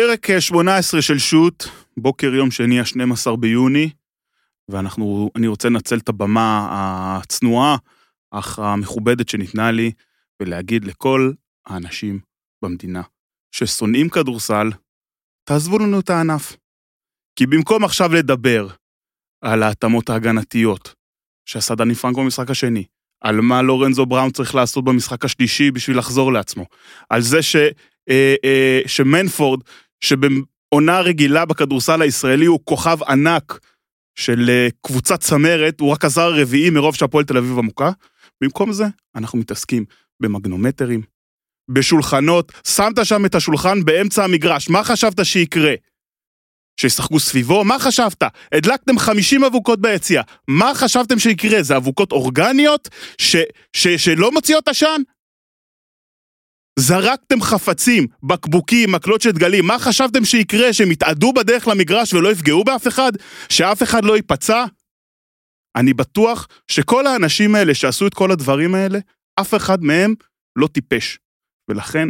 פרק 18 של שו"ת, בוקר יום שני, ה-12 ביוני, ואנחנו, אני רוצה לנצל את הבמה הצנועה, אך המכובדת שניתנה לי, ולהגיד לכל האנשים במדינה ששונאים כדורסל, תעזבו לנו את הענף. כי במקום עכשיו לדבר על ההתאמות ההגנתיות שעשה דני פרנקו במשחק השני, על מה לורנזו בראון צריך לעשות במשחק השלישי בשביל לחזור לעצמו, על זה ש, אה, אה, שמנפורד, שבעונה רגילה בכדורסל הישראלי הוא כוכב ענק של אה, קבוצת צמרת, הוא רק הזר הרביעי מרוב שהפועל תל אביב עמוקה, במקום זה אנחנו מתעסקים במגנומטרים, בשולחנות, שמת שם את השולחן באמצע המגרש, מה חשבת שיקרה? שישחקו סביבו? מה חשבת? הדלקתם 50 אבוקות ביציאה, מה חשבתם שיקרה? זה אבוקות אורגניות ש, ש, שלא מוציאות עשן? זרקתם חפצים, בקבוקים, מקלות של דגלים, מה חשבתם שיקרה? שהם יתאדו בדרך למגרש ולא יפגעו באף אחד? שאף אחד לא ייפצע? אני בטוח שכל האנשים האלה שעשו את כל הדברים האלה, אף אחד מהם לא טיפש. ולכן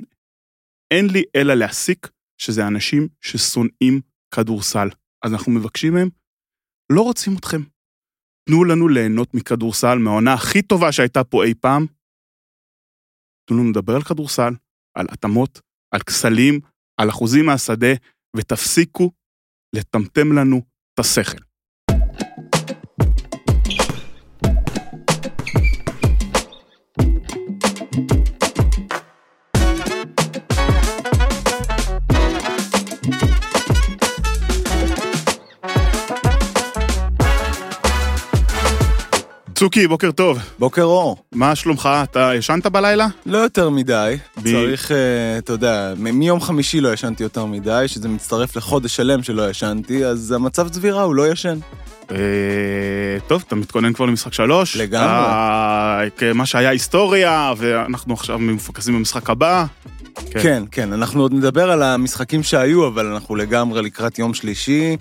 אין לי אלא להסיק שזה אנשים ששונאים כדורסל. אז אנחנו מבקשים מהם, לא רוצים אתכם. תנו לנו ליהנות מכדורסל, מהעונה הכי טובה שהייתה פה אי פעם. תנו לנו לדבר על כדורסל, על התאמות, על כסלים, על אחוזים מהשדה, ותפסיקו לטמטם לנו את השכל. צוקי, בוקר טוב. בוקר אור. מה שלומך? אתה ישנת בלילה? לא יותר מדי. בי- צריך, אה, אתה יודע, מיום חמישי לא ישנתי יותר מדי, שזה מצטרף לחודש שלם שלא ישנתי, אז המצב צבירה, הוא לא ישן. אה, טוב, אתה מתכונן כבר למשחק שלוש? לגמרי. אתה- מה שהיה היסטוריה, ואנחנו עכשיו מפוקסים במשחק הבא. כן. כן, כן, אנחנו עוד נדבר על המשחקים שהיו, אבל אנחנו לגמרי לקראת יום שלישי.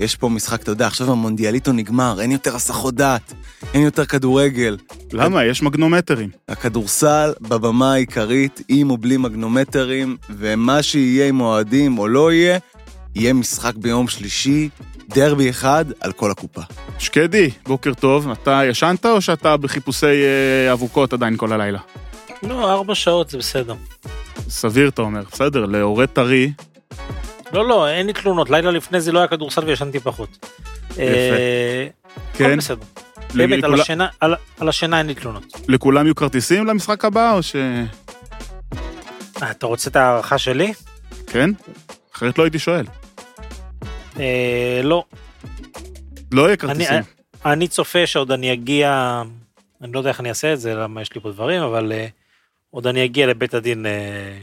יש פה משחק, אתה יודע, עכשיו המונדיאליטו נגמר, אין יותר הסחות דעת, אין יותר כדורגל. למה? יש מגנומטרים. הכדורסל בבמה העיקרית, עם או בלי מגנומטרים, ומה שיהיה עם אוהדים או לא יהיה, יהיה משחק ביום שלישי, דרבי אחד על כל הקופה. שקדי, בוקר טוב. אתה ישנת או שאתה בחיפושי אה, אבוקות עדיין כל הלילה? לא, ארבע שעות זה בסדר. סביר, אתה אומר. בסדר, להורה טרי, לא, לא, אין לי תלונות. לילה לפני זה לא היה כדורסל וישנתי פחות. יפה. כן. הכל בסדר. באמת, על לכול- השינה- על- על השינה אין לי תלונות. לכולם יהיו כרטיסים למשחק הבא, או ש... אה, אתה רוצה את ההערכה שלי? כן? אחרת לא הייתי שואל. אה, לא. לא יהיה אני- כרטיסים. אני צופה שעוד אני אגיע, אני לא יודע איך אני אעשה את זה, למה יש לי פה דברים, אבל אה, עוד אני אגיע לבית הדין, אה,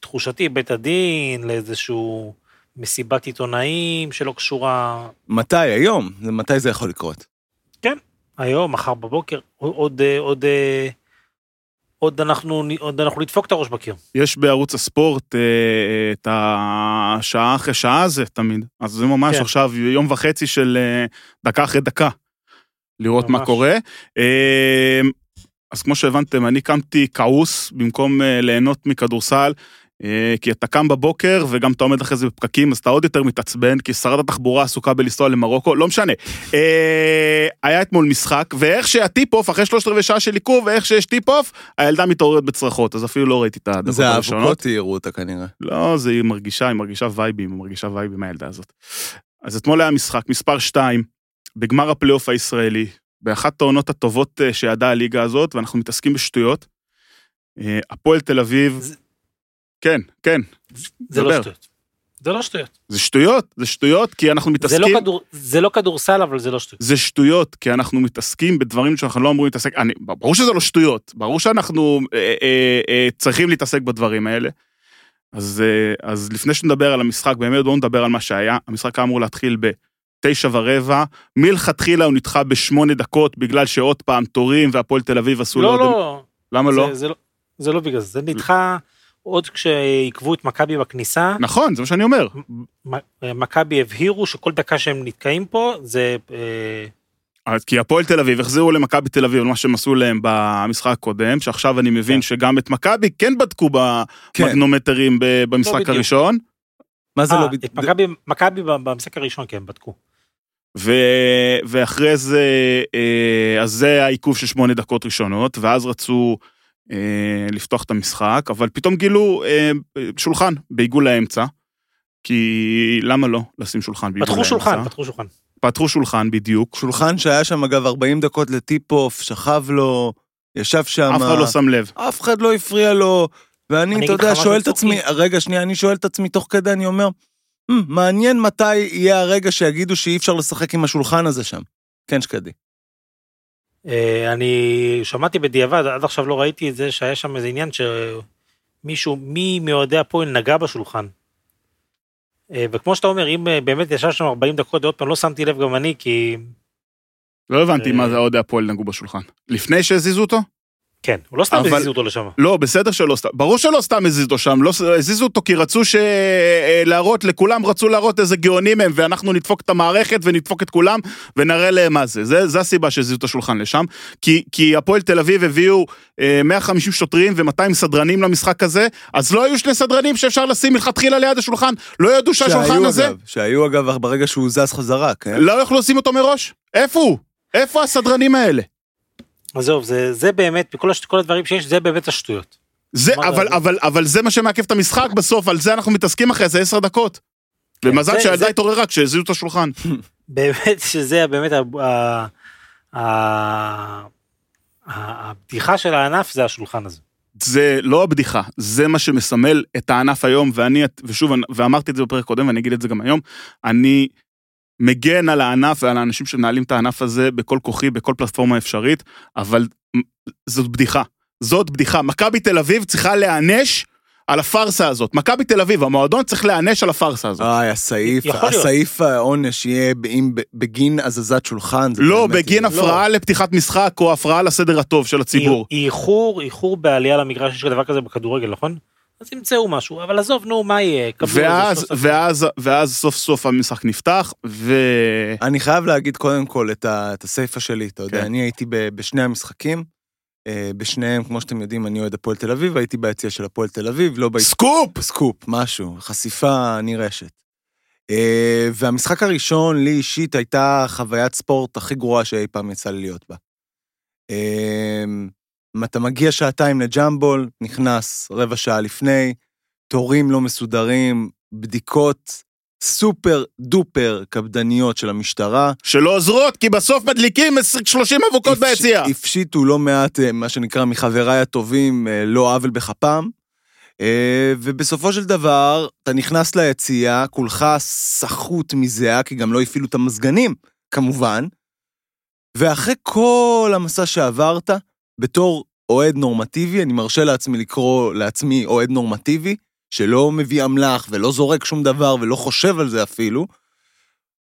תחושתי, בית הדין, לאיזשהו מסיבת עיתונאים שלא קשורה מתי? היום? מתי זה יכול לקרות? היום, מחר בבוקר, עוד, עוד, אה, עוד, אה, עוד אנחנו, עוד אנחנו נדפוק את הראש בקיר. יש בערוץ הספורט אה, את השעה אחרי שעה הזה תמיד, אז זה ממש כן. עכשיו יום וחצי של אה, דקה אחרי דקה, לראות מה ממש. קורה. אה, אז כמו שהבנתם, אני קמתי כעוס במקום אה, ליהנות מכדורסל, אה, כי אתה קם בבוקר וגם אתה עומד אחרי זה בפקקים, אז אתה עוד יותר מתעצבן, כי שרת התחבורה עסוקה בלנסוע למרוקו, לא משנה. אה, היה אתמול משחק, ואיך שה tip-off, אחרי שלושת רבעי שעה של עיכוב, ואיך שיש tip-off, הילדה מתעוררת בצרחות, אז אפילו לא ראיתי את הדקות זה הראשונות. האבוקות תיארו אותה כנראה. לא, זה היא מרגישה, היא מרגישה vibe ים, היא מרגישה vibe ים מהילדה הזאת. אז אתמול היה משחק, מספר 2, בגמר הפלייאוף הישראלי, באחת העונות הטובות אה, שידעה הליגה הזאת, ואנחנו מתעסקים בשטויות. אה, הפועל תל אביב, זה- כן, כן, זה. לא שטויות. זה לא שטויות. זה שטויות, זה שטויות, כי אנחנו זה מתעסקים... לא, כדור, זה לא כדורסל, אבל זה לא שטויות. זה שטויות, כי אנחנו מתעסקים בדברים שאנחנו לא אמורים להתעסק, אני, ברור שזה לא שטויות, ברור שאנחנו אה, אה, אה, צריכים להתעסק בדברים האלה. אז, אה, אז לפני שנדבר על המשחק, באמת בואו נדבר על מה שהיה. המשחק היה אמור להתחיל בתשע ורבע, מלכתחילה הוא נדחה בשמונה דקות, בגלל שעוד פעם תורים והפועל תל אביב עשו לא, לא, למה לא? זה, זה לא. זה לא בגלל זה, זה נדחה עוד כשעיכבו את מכבי בכניסה, נכון, זה מה שאני אומר. מכבי הבהירו שכל דקה שהם נתקעים פה זה אה, אז כי הפועל תל אביב החזירו למכבי תל אביב מה שהם עשו להם במשחק הקודם, שעכשיו אני מבין כן. שגם את מכבי כן בדקו כן. במגנומטרים ב- במשחק בדיוק. הראשון. מה זה אה, לא... את בד- מכבי- במשחק הראשון, כן, בדקו. ו... ואחרי זה, אה, אז זה העיכוב של שמונה דקות ראשונות, ואז רצו לפתוח את המשחק, אבל פתאום גילו אה, שולחן בעיגול האמצע, כי למה לא לשים שולחן בעיגול פתחו האמצע? שולחן, פתחו שולחן. פתחו שולחן בדיוק, שולחן שהיה שם אגב 40 דקות ל tip-off, שכב לו, ישב שם. אף אחד לא שם לב. אף אחד לא הפריע לו, ואני, אני אתה יודע, שואל את עצמי, רגע, שנייה, אני שואל את עצמי תוך כדי, אני אומר, "Hmm, מעניין מתי יהיה הרגע שיגידו שאי אפשר לשחק עם השולחן הזה שם. כן, שקדי. אה, אני שמעתי בדיעבד, עד עכשיו לא ראיתי את זה, שהיה שם איזה עניין שמישהו, מי מאוהדי הפועל נגע בשולחן. אה, וכמו שאתה אומר, אם אה, באמת ישב שם 40 דקות, עוד פעם לא שמתי לב גם אני, כי... לא הבנתי. מה זה אוהדי הפועל נגעו בשולחן. לפני שהזיזו אותו? כן, הוא לא סתם אבל- הזיזו אותו לשם. לא, בסדר שלא סתם, ברור שלא סתם הזיזו אותו שם, לא הזיזו אותו כי רצו ש... אה, להראות, לכולם רצו להראות איזה גאונים הם, ואנחנו נדפוק את המערכת ונדפוק את כולם, ונראה להם מה זה. זה, זה הסיבה שהזיזו את השולחן לשם. כי, כי הפועל תל אביב הביאו אה, 150 שוטרים ו-200 סדרנים למשחק הזה, אז לא היו שני סדרנים שאפשר לשים מלכתחילה ליד השולחן, לא ידעו שהשולחן הזה, אגב, שהיו אגב ברגע שהוא זז חזרה, כן? לא יכלו לשים אותו מראש. איפה הוא? איפה הסדרנים האלה? עזוב, זה, זה באמת, מכל הש... כל הדברים שיש, זה באמת השטויות. זה, אבל, זה? אבל, אבל זה מה שמעכב את המשחק בסוף, על זה אנחנו מתעסקים אחרי זה עשר דקות. כן, ומזל זה- שהילדה התעוררה כשהזיזו את השולחן. באמת שזה באמת ה- הבדיחה של הענף זה השולחן הזה. זה לא הבדיחה, זה מה שמסמל את הענף היום, ואני, ושוב, ואמרתי את זה בפרק קודם, ואני אגיד את זה גם היום, אני מגן על הענף ועל האנשים שמנהלים את הענף הזה בכל כוחי, בכל פלטפורמה אפשרית, אבל זאת בדיחה. זאת בדיחה. מכבי תל אביב צריכה להיענש על הפארסה הזאת. מכבי תל אביב, המועדון צריך להיענש על הפארסה הזאת. איי, הסעיף, יכול להיות. הסעיף העונש יהיה אם בגין הזזת שולחן. לא, בגין יהיה- הפרעה לפתיחת משחק או הפרעה לסדר הטוב של הציבור. איחור, איחור בעלייה למגרש, יש דבר כזה בכדורגל, נכון? אז ימצאו משהו, אבל עזוב, נו, מה יהיה? ואז, שלושה- ואז, ואז סוף סוף המשחק נפתח, ו... אני חייב להגיד קודם כל את, ה, את הסיפה שלי, אתה יודע, כן. אני הייתי ב, בשני המשחקים, אה, בשניהם, כמו שאתם יודעים, אני אוהד הפועל תל אביב, הייתי ביציע של הפועל תל אביב, לא ביציע... סקופ! סקופ, משהו, חשיפה מרעישה. אה, והמשחק הראשון, לי אישית, הייתה חוויית ספורט הכי גרועה שאי פעם יצא לי להיות בה. אה, אתה מגיע שעתיים לג'מבול, נכנס רבע שעה לפני, תורים לא מסודרים, בדיקות סופר דופר קפדניות של המשטרה. שלא עוזרות, כי בסוף מדליקים 30 אבוקות הפש- ביציע. הפשיטו לא מעט, אה, מה שנקרא, מחבריי הטובים, אה, לא עוול בכפם. אה, ובסופו של דבר, אתה נכנס ליציע, כולך סחוט מזיעה, כי גם לא הפעילו את המזגנים, כמובן. ואחרי כל המסע שעברת, בתור אוהד נורמטיבי, אני מרשה לעצמי לקרוא לעצמי אוהד נורמטיבי, שלא מביא אמל"ח ולא זורק שום דבר ולא חושב על זה אפילו,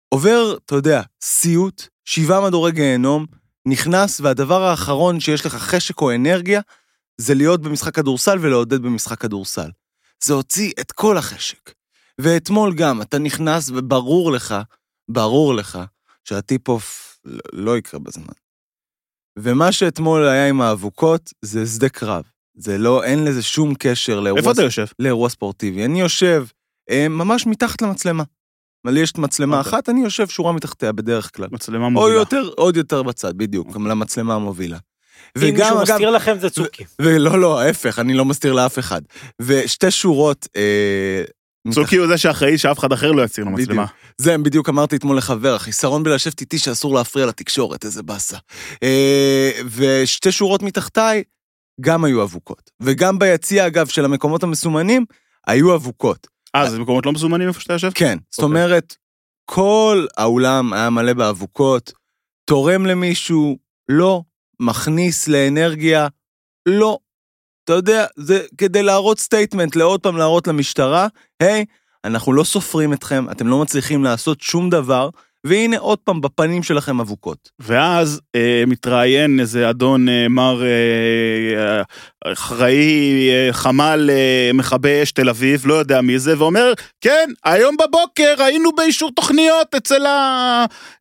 עובר, אתה יודע, סיוט, שבעה מדורי גיהנום, נכנס, והדבר האחרון שיש לך חשק או אנרגיה, זה להיות במשחק כדורסל ולעודד במשחק כדורסל. זה הוציא את כל החשק. ואתמול גם, אתה נכנס וברור לך, ברור לך, שה tip-off לא- יקרה בזמן. ומה שאתמול היה עם האבוקות, זה שדה קרב. זה לא, אין לזה שום קשר לאירוע, איפה אתה יושב? לאירוע ספורטיבי. אני יושב אה, ממש מתחת למצלמה. אבל יש מצלמה אוקיי. אחת, אני יושב שורה מתחתיה בדרך כלל. מצלמה או מובילה. יותר, עוד יותר בצד, בדיוק, גם למצלמה המובילה. אם מישהו מסתיר לכם זה צוקי. ולא, לא, ההפך, אני לא מסתיר לאף אחד. ושתי שורות, אה, צוקי הוא זה שאחראי שאף אחד אחר לא יציר למצלמה. זה בדיוק אמרתי אתמול לחבר, החיסרון בלשבת איתי שאסור להפריע לתקשורת, איזה באסה. אה, ושתי שורות מתחתיי גם היו אבוקות. וגם ביציע, אגב, של המקומות המסומנים, היו אבוקות. אה, זה מקומות לא מזומנים איפה שאתה יושב? כן, זאת אוקיי. אומרת, כל האולם היה מלא באבוקות, תורם למישהו, לא, מכניס לאנרגיה, לא. אתה יודע, זה כדי להראות statement, לעוד פעם להראות למשטרה, היי, אנחנו לא סופרים אתכם, אתם לא מצליחים לעשות שום דבר, והנה עוד פעם בפנים שלכם אבוקות. ואז אה, מתראיין איזה אדון אה, מר אה, אה, אחראי אה, חמ"ל אה, מכבי אש תל אביב, לא יודע מי זה, ואומר, כן, היום בבוקר היינו באישור תוכניות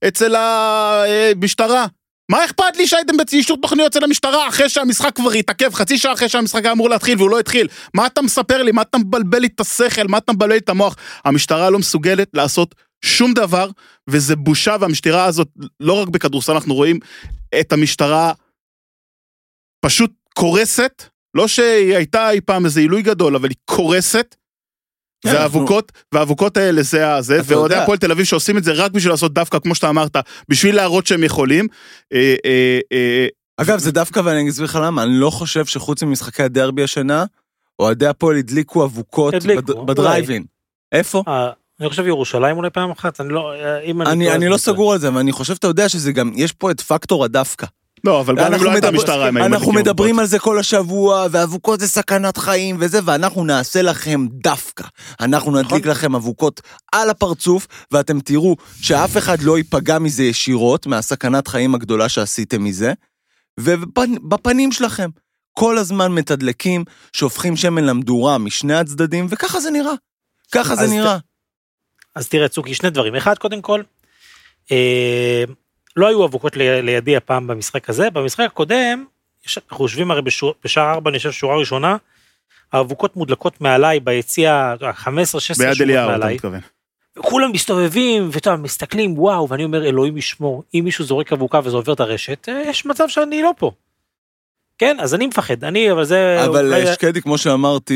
אצל, המשטרה. מה אכפת לי שהייתם באישור תוכניות אצל המשטרה אחרי שהמשחק כבר התעכב, חצי שעה אחרי שהמשחק היה אמור להתחיל והוא לא התחיל? מה אתה מספר לי? מה אתה מבלבל לי את השכל? מה אתה מבלבל לי את המוח? המשטרה לא מסוגלת לעשות שום דבר, וזה בושה, והמשטרה הזאת, לא רק בכדורסל, אנחנו רואים את המשטרה פשוט קורסת, לא שהיא הייתה אי פעם איזה עילוי גדול, אבל היא קורסת. כן, זה אנחנו- האבוקות, והאבוקות האלה זה הזה, ואוהדי. הפועל תל אביב שעושים את זה רק בשביל לעשות דווקא, כמו שאתה אמרת, בשביל להראות שהם יכולים. אה, אה, אה, אגב, זה דווקא, ואני אסביר לך למה, אני לא חושב שחוץ ממשחקי הדרבי השנה, אוהדי הפועל הדליקו אבוקות. בדרייבין. איפה? אני חושב ירושלים אולי פעם אחת, אני לא, אם אני... אני, אני לא טועה. סגור על זה, ואני חושב, אתה יודע שזה גם, יש פה את פקטור הדווקא. לא, אבל גם אם אנחנו לא הייתה מדבר- משטרה, הם היו אנחנו מדליקים מדברים אבוקות. על זה כל השבוע, ואבוקות זה סכנת חיים וזה, ואנחנו נעשה לכם דווקא. אנחנו נכון. נדליק לכם אבוקות על הפרצוף, ואתם תראו שאף אחד לא ייפגע מזה ישירות, מהסכנת חיים הגדולה שעשיתם מזה, ובפנים שלכם. כל הזמן מתדלקים, שופכים שמן למדורה משני הצדדים, וככה זה נראה. ככה זה נראה. אז תראה, צוקי, שני דברים. אחד, קודם כל, אה, לא היו אבוקות ל- לידי הפעם במשחק הזה. במשחק הקודם, יש- אנחנו יושבים הרי בשור- בשער ארבע, אני חושב, שורה ראשונה, האבוקות מודלקות מעליי ביציע, 15-16 ביד שורות אליהו, אתה מעליי. מתכוון. וכולם מסתובבים, ואתה מסתכלים, וואו, ואני אומר, אלוהים ישמור, אם מישהו זורק אבוקה וזה עובר את הרשת, אה, יש מצב שאני לא פה. כן, אז אני מפחד, אני, אבל זה... אבל אולי- שקדי, כמו שאמרתי,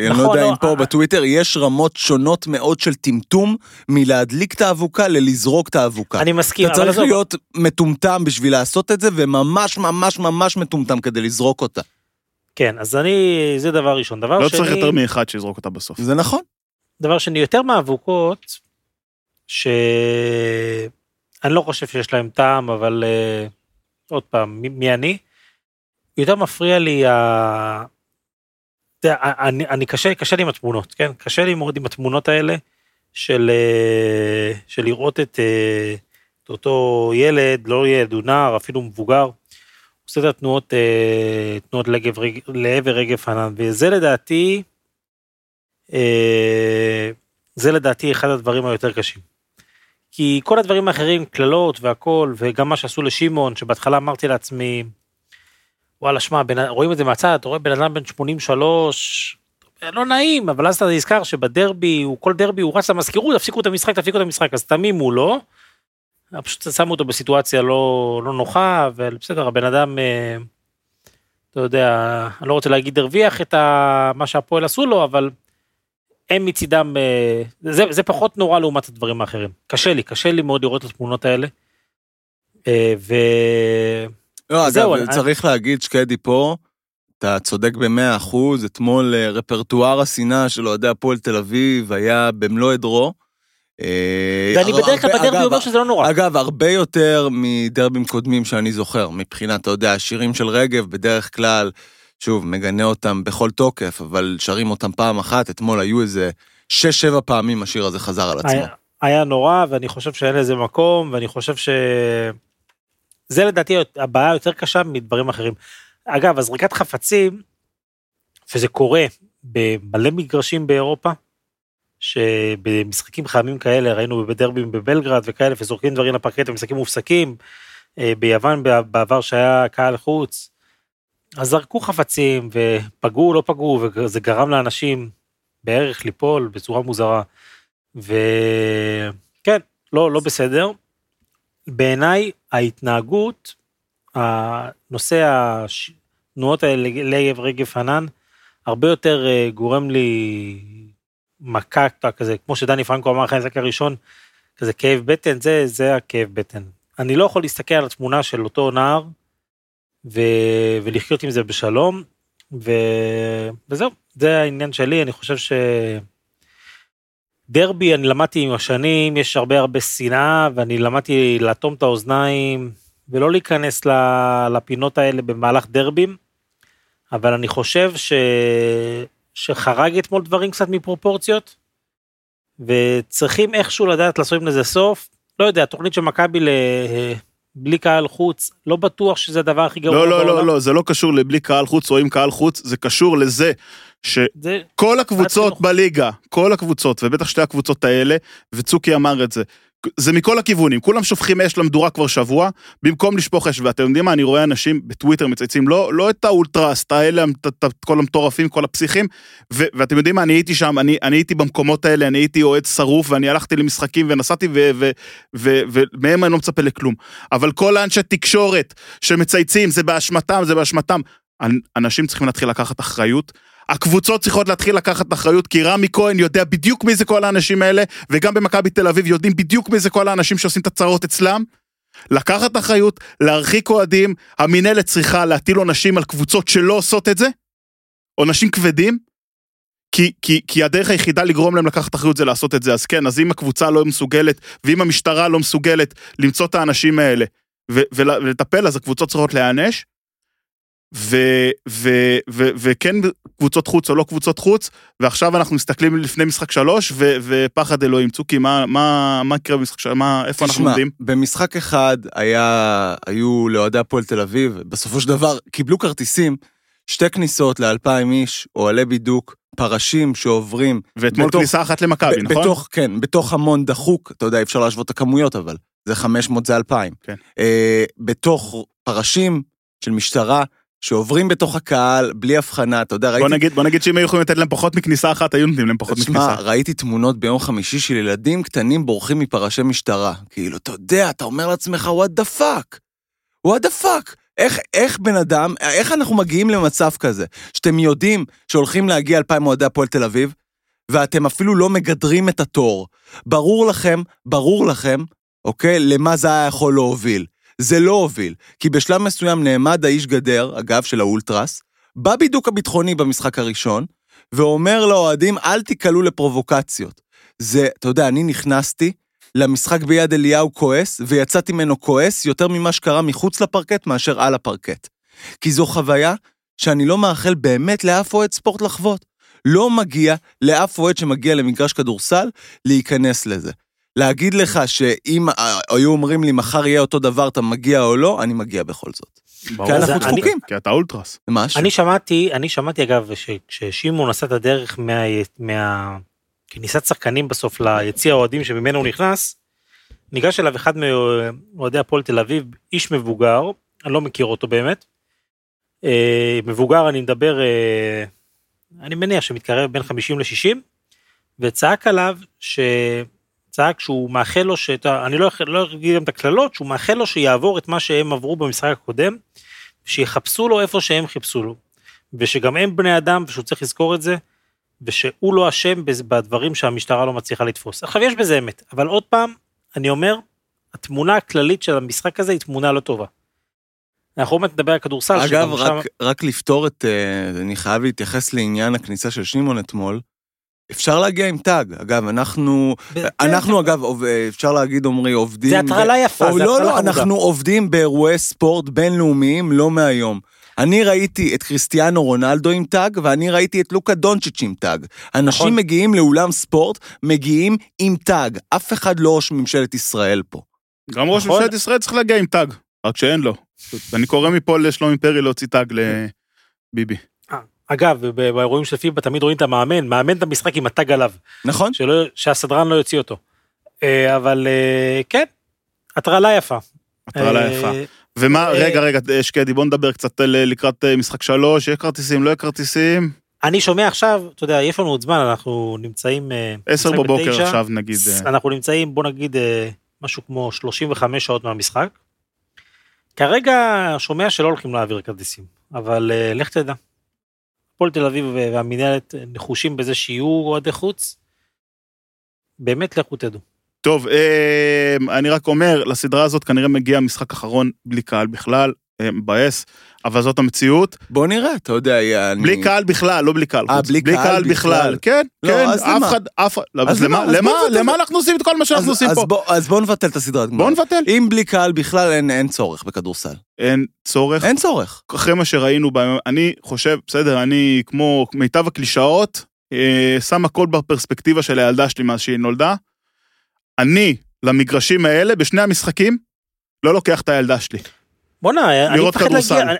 אני לא נכון, יודע לא, אם פה אה, בטוויטר, יש רמות שונות מאוד של טמטום מלהדליק את האבוקה ללזרוק את האבוקה. אני מסכים, אתה אבל צריך עזוב, להיות מטומטם בשביל לעשות את זה, וממש ממש ממש מטומטם כדי לזרוק אותה. כן, אז אני, זה דבר ראשון. דבר לא שני, צריך יותר מאחד שיזרוק אותה בסוף. זה נכון. דבר שני, יותר מהאבוקות, שאני לא חושב שיש להם טעם, אבל אה, עוד פעם, מי, מי אני? יותר מפריע לי ה... אתה אני, אני קשה, קשה לי עם התמונות, כן? קשה לי מאוד עם התמונות האלה של, אה, של לראות את, אה, את אותו ילד, לא ילד, הוא נער, אפילו מבוגר, עושה את התנועות, אה, תנועות לגב, רג, לעבר רגב חנן, וזה לדעתי, זה לדעתי אחד הדברים היותר קשים. כי כל הדברים האחרים, קללות והכל, וגם מה שעשו לשמעון, שבהתחלה אמרתי לעצמי, וואלה, שמע, בן- רואים את זה מהצד, אתה רואה בן אדם בן 83, לא נעים, אבל אז אתה נזכר שבדרבי, הוא, כל דרבי הוא רץ למזכירות, תפסיקו את המשחק, תפסיקו את המשחק, אז תמים הוא לא. פשוט שמו אותו בסיטואציה לא, לא נוחה, ובסדר, הבן אדם, אה, אתה יודע, אני לא רוצה להגיד הרוויח את ה, מה שהפועל עשו לו, אבל הם מצידם, אה, זה, זה פחות נורא לעומת הדברים האחרים. קשה לי, קשה לי מאוד לראות את התמונות האלה. אה, ו... לא, אגב, אני- צריך להגיד, שקדי פה, אתה צודק במאה אחוז, אתמול אה, רפרטואר השנאה של אוהדי הפועל תל אביב היה במלוא עדרו. אה, ואני בדרך כלל בדרבי אומר שזה לא נורא. אגב, הרבה יותר מדרבים קודמים שאני זוכר, מבחינת, אתה יודע, השירים של רגב, בדרך כלל, שוב, מגנה אותם בכל תוקף, אבל שרים אותם פעם אחת, אתמול היו איזה שש-שבע פעמים השיר הזה חזר על עצמו. היה, היה נורא, ואני חושב שאין לזה מקום, ואני חושב ש... זה לדעתי הבעיה היותר קשה מדברים אחרים. אגב, הזריקת חפצים, וזה קורה במלא מגרשים באירופה, שבמשחקים חמים כאלה, ראינו בדרבים בבלגרד וכאלה, וזורקים דברים לפרקט ומשחקים מופסקים, אה, ביוון בעבר שהיה קהל חוץ, אז זרקו חפצים ופגעו, לא פגעו, וזה גרם לאנשים בערך ליפול בצורה מוזרה. וכן, לא, לא בסדר. בעיניי ההתנהגות, הנושא התנועות האלה לעבר רגב חנן, הרבה יותר אה, גורם לי מכה כזה, כמו שדני פרנקו אמר אחרי המשחק הראשון, כזה כאב בטן, זה, זה הכאב בטן. אני לא יכול להסתכל על התמונה של אותו נער ו... ולחיות עם זה בשלום, ו... וזהו, זה העניין שלי, אני חושב ש... דרבי אני למדתי עם השנים, יש הרבה הרבה שנאה, ואני למדתי לאטום את האוזניים, ולא להיכנס לפינות האלה במהלך דרבים, אבל אני חושב ש... שחרג אתמול דברים קצת מפרופורציות, וצריכים איכשהו לדעת לעשות עם לזה סוף. לא יודע, תוכנית של מכבי ל... בלי קהל חוץ, לא בטוח שזה הדבר הכי גרוע לא, לא, בעולם. לא, לא, זה לא קשור לבלי קהל חוץ או עם קהל חוץ, זה קשור לזה שכל זה, הקבוצות. בליגה, כל הקבוצות, ובטח שתי הקבוצות האלה, וצוקי אמר את זה, זה מכל הכיוונים, כולם שופכים אש למדורה כבר שבוע, במקום לשפוך אש, ואתם יודעים מה, אני רואה אנשים בטוויטר מצייצים, לא, לא את האולטרס, את האלה, את, את, את כל המטורפים, כל הפסיכים, ו, ואתם יודעים מה, אני הייתי שם, אני, אני הייתי במקומות האלה, אני הייתי אוהד שרוף, ואני הלכתי למשחקים ונסעתי, ומהם אני לא מצפה לכלום. אבל כל האנשי תקשורת שמצייצים, זה באשמתם, זה באשמתם, אנשים צריכים להתחיל לקחת אחריות. הקבוצות צריכות להתחיל לקחת אחריות, כי רמי כהן יודע בדיוק מי זה כל האנשים האלה, וגם במכבי תל אביב יודעים בדיוק מי זה כל האנשים שעושים את הצרות אצלם. לקחת אחריות, להרחיק אוהדים, המינהלת צריכה להטיל עונשים על קבוצות שלא עושות את זה, עונשים כבדים, כי, כי, כי הדרך היחידה לגרום להם לקחת אחריות זה לעשות את זה, אז כן, אז אם הקבוצה לא מסוגלת, ואם המשטרה לא מסוגלת למצוא את האנשים האלה ולטפל, אז הקבוצות צריכות להיענש, ו, ו, ו, וכן קבוצות חוץ או לא קבוצות חוץ, ועכשיו אנחנו מסתכלים לפני משחק שלוש, ופחד אלוהים. צוקי, מה, מה, מה יקרה במשחק שלוש? איפה אנחנו עומדים? במשחק אחד היה, היו לאוהדי הפועל תל אביב, בסופו של דבר קיבלו כרטיסים, שתי כניסות לאלפיים איש, אוהלי בידוק, פרשים שעוברים. ואתמול בתוך, כניסה אחת למכבי, נכון? בתוך, כן, בתוך המון דחוק, אתה יודע, אפשר להשוות את הכמויות, אבל זה 500 זה 2,000. כן. אה, בתוך פרשים של משטרה, שעוברים בתוך הקהל, בלי הבחנה, אתה יודע, ראיתי... בוא נגיד, בוא נגיד שאם היו יכולים לתת להם פחות מכניסה אחת, היו נותנים להם פחות מכניסה. תשמע, ראיתי תמונות ביום חמישי של ילדים קטנים בורחים מפרשי משטרה. כאילו, אתה יודע, אתה אומר לעצמך, what the fuck? what the fuck? איך, איך בן אדם, איך אנחנו מגיעים למצב כזה, שאתם יודעים שהולכים להגיע אלפיים אוהדי הפועל תל אביב, ואתם אפילו לא מגדרים את התור. ברור לכם, ברור לכם, אוקיי, למה זה היה יכול להוביל. זה לא הוביל, כי בשלב מסוים נעמד האיש גדר, אגב, של האולטרס, בבידוק הביטחוני במשחק הראשון, ואומר לאוהדים, אל תיקלעו לפרובוקציות. זה, אתה יודע, אני נכנסתי למשחק ביד אליהו כועס, ויצאתי ממנו כועס יותר ממה שקרה מחוץ לפרקט מאשר על הפרקט. כי זו חוויה שאני לא מאחל באמת לאף אוהד ספורט לחוות. לא מגיע לאף אוהד שמגיע למגרש כדורסל להיכנס לזה. להגיד לך שאם היו אומרים לי מחר יהיה אותו דבר, אתה מגיע או לא, אני מגיע בכל זאת. כי אנחנו דפוקים. כי אתה אולטרס. משהו. אני שמעתי, אני שמעתי אגב, שכששמעון עשה את הדרך מה... מה... כניסת שחקנים בסוף ליציע האוהדים שממנו הוא נכנס, ניגש אליו אחד מאוהדי הפועל תל אביב, איש מבוגר, אני לא מכיר אותו באמת. אה, מבוגר, אני מדבר, אה, אני מניח שמתקרב בין 50 ל-60, וצעק עליו ש... צעק שהוא מאחל לו, שאת, אני לא, לא אגיד גם את הקללות, שהוא מאחל לו שיעבור את מה שהם עברו במשחק הקודם, שיחפשו לו איפה שהם חיפשו לו. ושגם הם בני אדם, ושהוא צריך לזכור את זה, ושהוא לא אשם בדברים שהמשטרה לא מצליחה לתפוס. עכשיו יש בזה אמת, אבל עוד פעם, אני אומר, התמונה הכללית של המשחק הזה היא תמונה לא טובה. אנחנו עוד מעט נדבר על כדורסל. אגב, רק, שם... רק לפתור את, אה, אני חייב להתייחס לעניין הכניסה של שמעון אתמול. אפשר להגיע עם tag. אגב, אנחנו, אנחנו אגב, אפשר להגיד, עמרי, עובדים... זה הטרלה יפה, זה לא, לא, אנחנו עובדים באירועי ספורט בינלאומיים לא מהיום. אני ראיתי את קריסטיאנו רונלדו עם tag, ואני ראיתי את לוקה דונצ'יץ' עם tag. אנשים נכון. מגיעים לאולם ספורט, מגיעים עם tag. אף אחד לא ראש ממשלת ישראל פה. גם ראש נכון. ממשלת ישראל צריך להגיע עם טאג, רק שאין לו. אני קורא מפה לשלומי פרי להוציא טאג לביבי. אגב, באירועים של פיבה תמיד רואים את המאמן, מאמן את המשחק עם הטאג עליו. נכון. שלא, שהסדרן לא יוציא אותו. אה, אבל אה, כן, הטרלה יפה. הטרלה אה, יפה. ומה, רגע, רגע, שקדי, בוא נדבר קצת לקראת משחק שלוש, יהיה כרטיסים, לא יהיה כרטיסים. אני שומע עכשיו, אתה יודע, יש לנו עוד זמן, אנחנו נמצאים... עשר בבוקר עכשיו נגיד. אנחנו נמצאים, בוא נגיד, משהו כמו 35 שעות מהמשחק. כרגע שומע שלא הולכים להעביר כרטיסים, אבל לך תדע. הפועל תל אביב והמנהלת נחושים בזה שיהיו אוהדי חוץ, באמת לכו תדעו. טוב, אה, אני רק אומר, לסדרה הזאת כנראה מגיע משחק אחרון בלי קהל בכלל, מבאס, אבל זאת המציאות. בוא נראה, אתה יודע, אני... בלי קהל בכלל, לא בלי קהל. אה, בלי קהל, קהל בכלל. בכלל. כן, לא, כן, אף אחד, אף אחד, אז למה, למה, למה אנחנו עושים את כל מה שאנחנו עושים פה? אז בוא נבטל את הסדרת בוא נבטל. אם בלי קהל בכלל אין, אין צורך בכדורסל. אין צורך. אין צורך. אחרי מה שראינו, אני חושב, בסדר, אני כמו מיטב הקלישאות, אה, שם הכל בפרספקטיבה של הילדה שלי מאז שהיא נולדה. אני, למגרשים האלה, בשני המשחקים, לא לוקח את הילדה שלי. בואנה, אני מפחד להגיע, אני,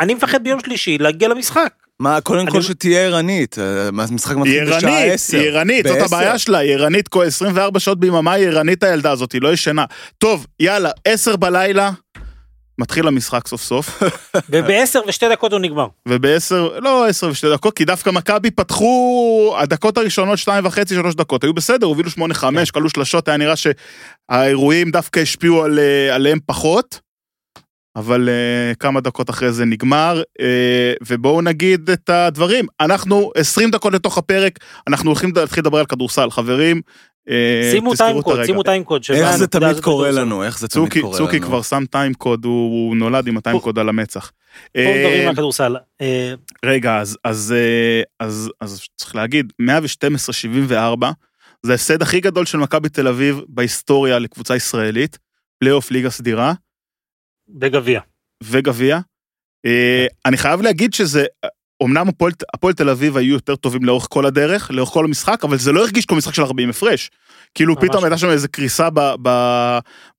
אני מפחד ביום שלישי להגיע למשחק. מה, קודם אני- כל שתהיה ערנית, אה, המשחק היא מתחיל בשעה ערנית, 10. היא ערנית, זאת. הבעיה שלה, היא ערנית כל 24 שעות ביממה, היא ערנית הילדה הזאת, היא לא ישנה. טוב, יאללה, 10 בלילה, מתחיל המשחק סוף סוף, ובעשר ושתי דקות הוא נגמר. וב-10, לא 10 ושתי דקות, כי דווקא מכבי פתחו, הדקות הראשונות, 2 וחצי, 3 דקות, היו בסדר, הובילו 8-5, כלו שלשות, היה נראה שהאירועים דווקא השפיעו על, אה, עליהם פחות. אבל uh, כמה דקות אחרי זה נגמר, uh, ובואו נגיד את הדברים. אנחנו 20 דקות לתוך הפרק, אנחנו הולכים להתחיל לדבר על כדורסל, חברים. אה, שימו טיימקוד. שימו טיימקוד. איך זה תמיד קורה. לנו, איך זה תמיד קורה לנו. צוקי כבר שם טיימקוד, הוא, הוא נולד עם הטיימקוד על המצח. פה מדברים על כדורסל. רגע, אז צריך להגיד, 112-74, זה ההפסד הכי גדול של מכבי תל אביב בהיסטוריה לקבוצה ישראלית, פלייאוף ליגה סדירה בגביע. וגביע. אה, אני חייב להגיד שזה, אמנם הפועל, הפועל תל אביב היו יותר טובים לאורך כל הדרך, לאורך כל המשחק, אבל זה לא הרגיש כמו משחק של 40 הפרש. כאילו פתאום לא. הייתה שם איזו קריסה ב, ב,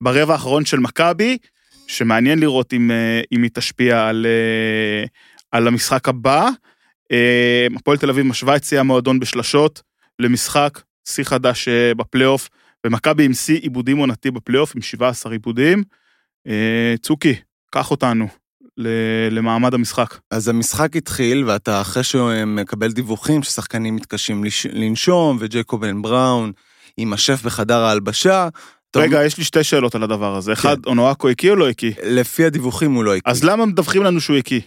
ברבע האחרון של מכבי, שמעניין לראות אם, אה, אם היא תשפיע על, אה, על המשחק הבא. הפועל תל אביב משווה את שיא המועדון בשלשות למשחק, שיא חדש בפלייאוף, ומכבי עם שיא עיבודים עונתי בפלייאוף עם 17 עיבודים. אה, צוקי, קח אותנו למעמד המשחק. אז המשחק התחיל, ואתה אחרי שהוא מקבל דיווחים ששחקנים מתקשים לש- לנשום, וג'ייקובן בראון השף בחדר ההלבשה. רגע, יש לי שתי שאלות על הדבר הזה. אחד, אונואקו הקיא או לא הקיא? לפי הדיווחים הוא לא הקיא. אז למה מדווחים לנו שהוא הקיא?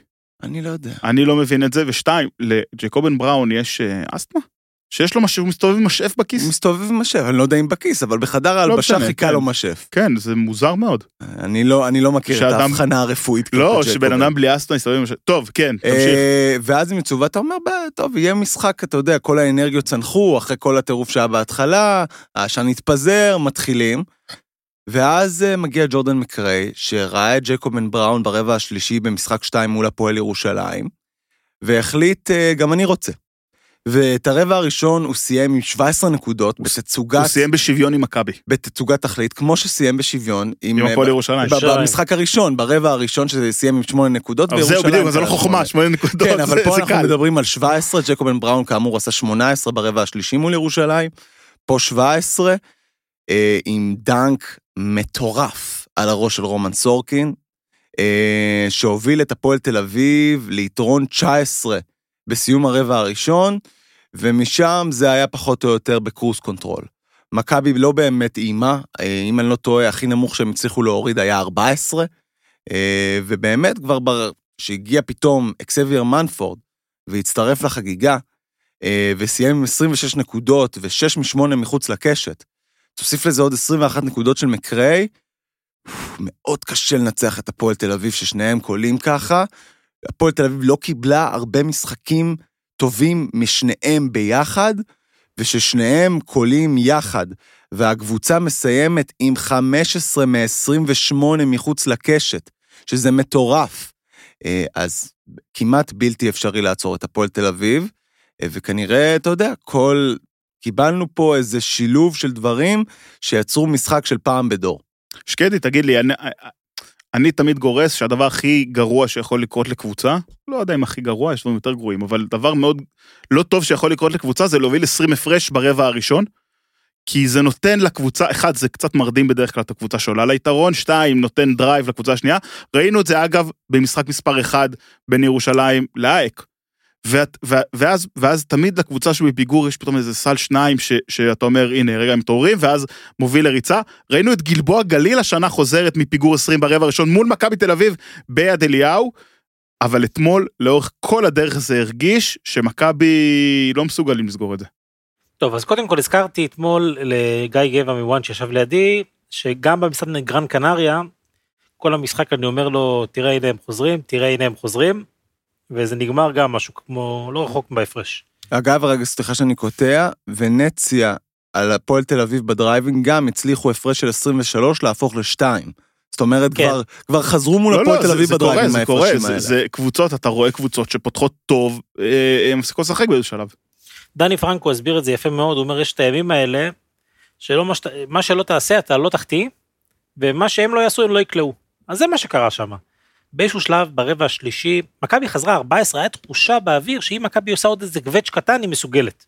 אני לא יודע. אני לא מבין את זה. ושתיים, לג'קובן בראון יש אה, אסתמה? שיש לו משהו, הוא מסתובב עם משאף הוא בכיס? מסתובב עם משאף, אני לא יודע אם בכיס, אבל בחדר ההלבשה משנה, חיכה כן. לו משאף. כן, זה מוזר מאוד. אני לא, אני לא מכיר את שאדם- ההבחנה הרפואית. לא, שבן. אדם בלי אסתמה יסתובב עם משאף. טוב, כן, תמשיך. אה, ואז עם תשובה אתה אומר, "ב- טוב, יהיה משחק, אתה יודע, כל האנרגיות צנחו, אחרי כל הטירוף שהיה בהתחלה, העשן התפזר, מתחילים. ואז אה, מגיע ג'ורדן מקריי, שראה את ג'קובן בראון ברבע השלישי במשחק 2 מול הפועל ירושלים, והחליט, אה, גם אני רוצה. ואת הרבע הראשון הוא סיים עם 17 נקודות בתצוגת, הוא סיים בשוויון עם מכבי, בתצוגת תכלית, כמו שסיים בשוויון עם, עם אה, הפועל ב- ירושלים. במשחק הראשון, ברבע הראשון שזה סיים עם 8 נקודות, אבל זהו, בדיוק, זה לא חוכמה, שמונה. שמונה נקודות, כן, אבל פה אנחנו קל. מדברים על 17, ג'קובן בראון כאמור עשה 18 ברבע השלישי מול ירושלים, פה 17, אה, עם דנק מטורף על הראש של רומן סורקין, אה, שהוביל את הפועל תל אביב ליתרון 19 בסיום הרבע הראשון, ומשם זה היה פחות או יותר ב cruise control. מכבי לא באמת איימה, אה, אם אני לא טועה, הכי נמוך שהם הצליחו להוריד היה 14, אה, ובאמת כבר בר... שהגיע פתאום אקסבייר מנפורד והצטרף לחגיגה, אה, וסיים עם 26 נקודות ו-6 מ-8 מחוץ לקשת. תוסיף לזה עוד 21 נקודות של מקריי, מאוד קשה לנצח את הפועל תל אביב, ששניהם קולים ככה. הפועל תל אביב לא קיבלה הרבה משחקים טובים משניהם ביחד, וששניהם קולים יחד, והקבוצה מסיימת עם 15 מ-28 מחוץ לקשת, שזה מטורף. אה, אז כמעט בלתי אפשרי לעצור את הפועל תל אביב, אה, וכנראה, אתה יודע, כל... קיבלנו פה איזה שילוב של דברים שיצרו משחק של פעם בדור. שקדי, תגיד לי, אני, אני תמיד גורס שהדבר הכי גרוע שיכול לקרות לקבוצה, לא יודע אם הכי גרוע, יש דברים יותר גרועים, אבל דבר מאוד לא טוב שיכול לקרות לקבוצה זה להוביל 20 הפרש ברבע הראשון, כי זה נותן לקבוצה, אחד, זה קצת מרדים בדרך כלל את הקבוצה שעולה ליתרון, שתיים, נותן drive לקבוצה השנייה. ראינו את זה אגב במשחק מספר אחד בין ירושלים לאייק. ואת, ואז, ואז תמיד לקבוצה שבפיגור יש פתאום איזה סל שניים ש, שאתה אומר הנה רגע הם מתעוררים ואז מוביל לריצה. ראינו את גלבוע גליל השנה חוזרת מפיגור 20 ברבע הראשון מול מכבי תל אביב ביד אליהו. אבל אתמול לאורך כל הדרך זה הרגיש שמכבי לא מסוגלים לסגור את זה. טוב, אז קודם כל הזכרתי אתמול לגיא גבע מוואן שישב לידי, שגם במשחק נגד גרן קנריה, כל המשחק אני אומר לו, תראה הנה הם חוזרים, תראה הנה הם חוזרים, וזה נגמר גם משהו כמו, לא רחוק בהפרש. אגב, רגע, סליחה שאני קוטע, ונציה על הפועל תל אביב בדרייב אין גם הצליחו הפרש של 23 להפוך לשתיים. זאת אומרת, כן. כבר, כבר חזרו מול לא, הפועל לא, תל זה- אביב זה קורה, בדרייב אין זה קורה, מההפרשים זה, האלה. זה קבוצות, אתה רואה קבוצות שפותחות טוב, אה, הן מפסיקות לשחק באיזה שלב. דני פרנקו הסביר את זה יפה מאוד, הוא אומר, יש את הימים האלה, שלא מה, שת, מה שלא תעשה אתה לא תחטיא, ומה שהם לא יעשו הם לא יקלעו. אז זה מה שקרה שם. באיזשהו שלב ברבע השלישי, מכבי חזרה 14, היה תחושה באוויר שאם מכבי עושה עוד איזה קווץ' קטן היא מסוגלת.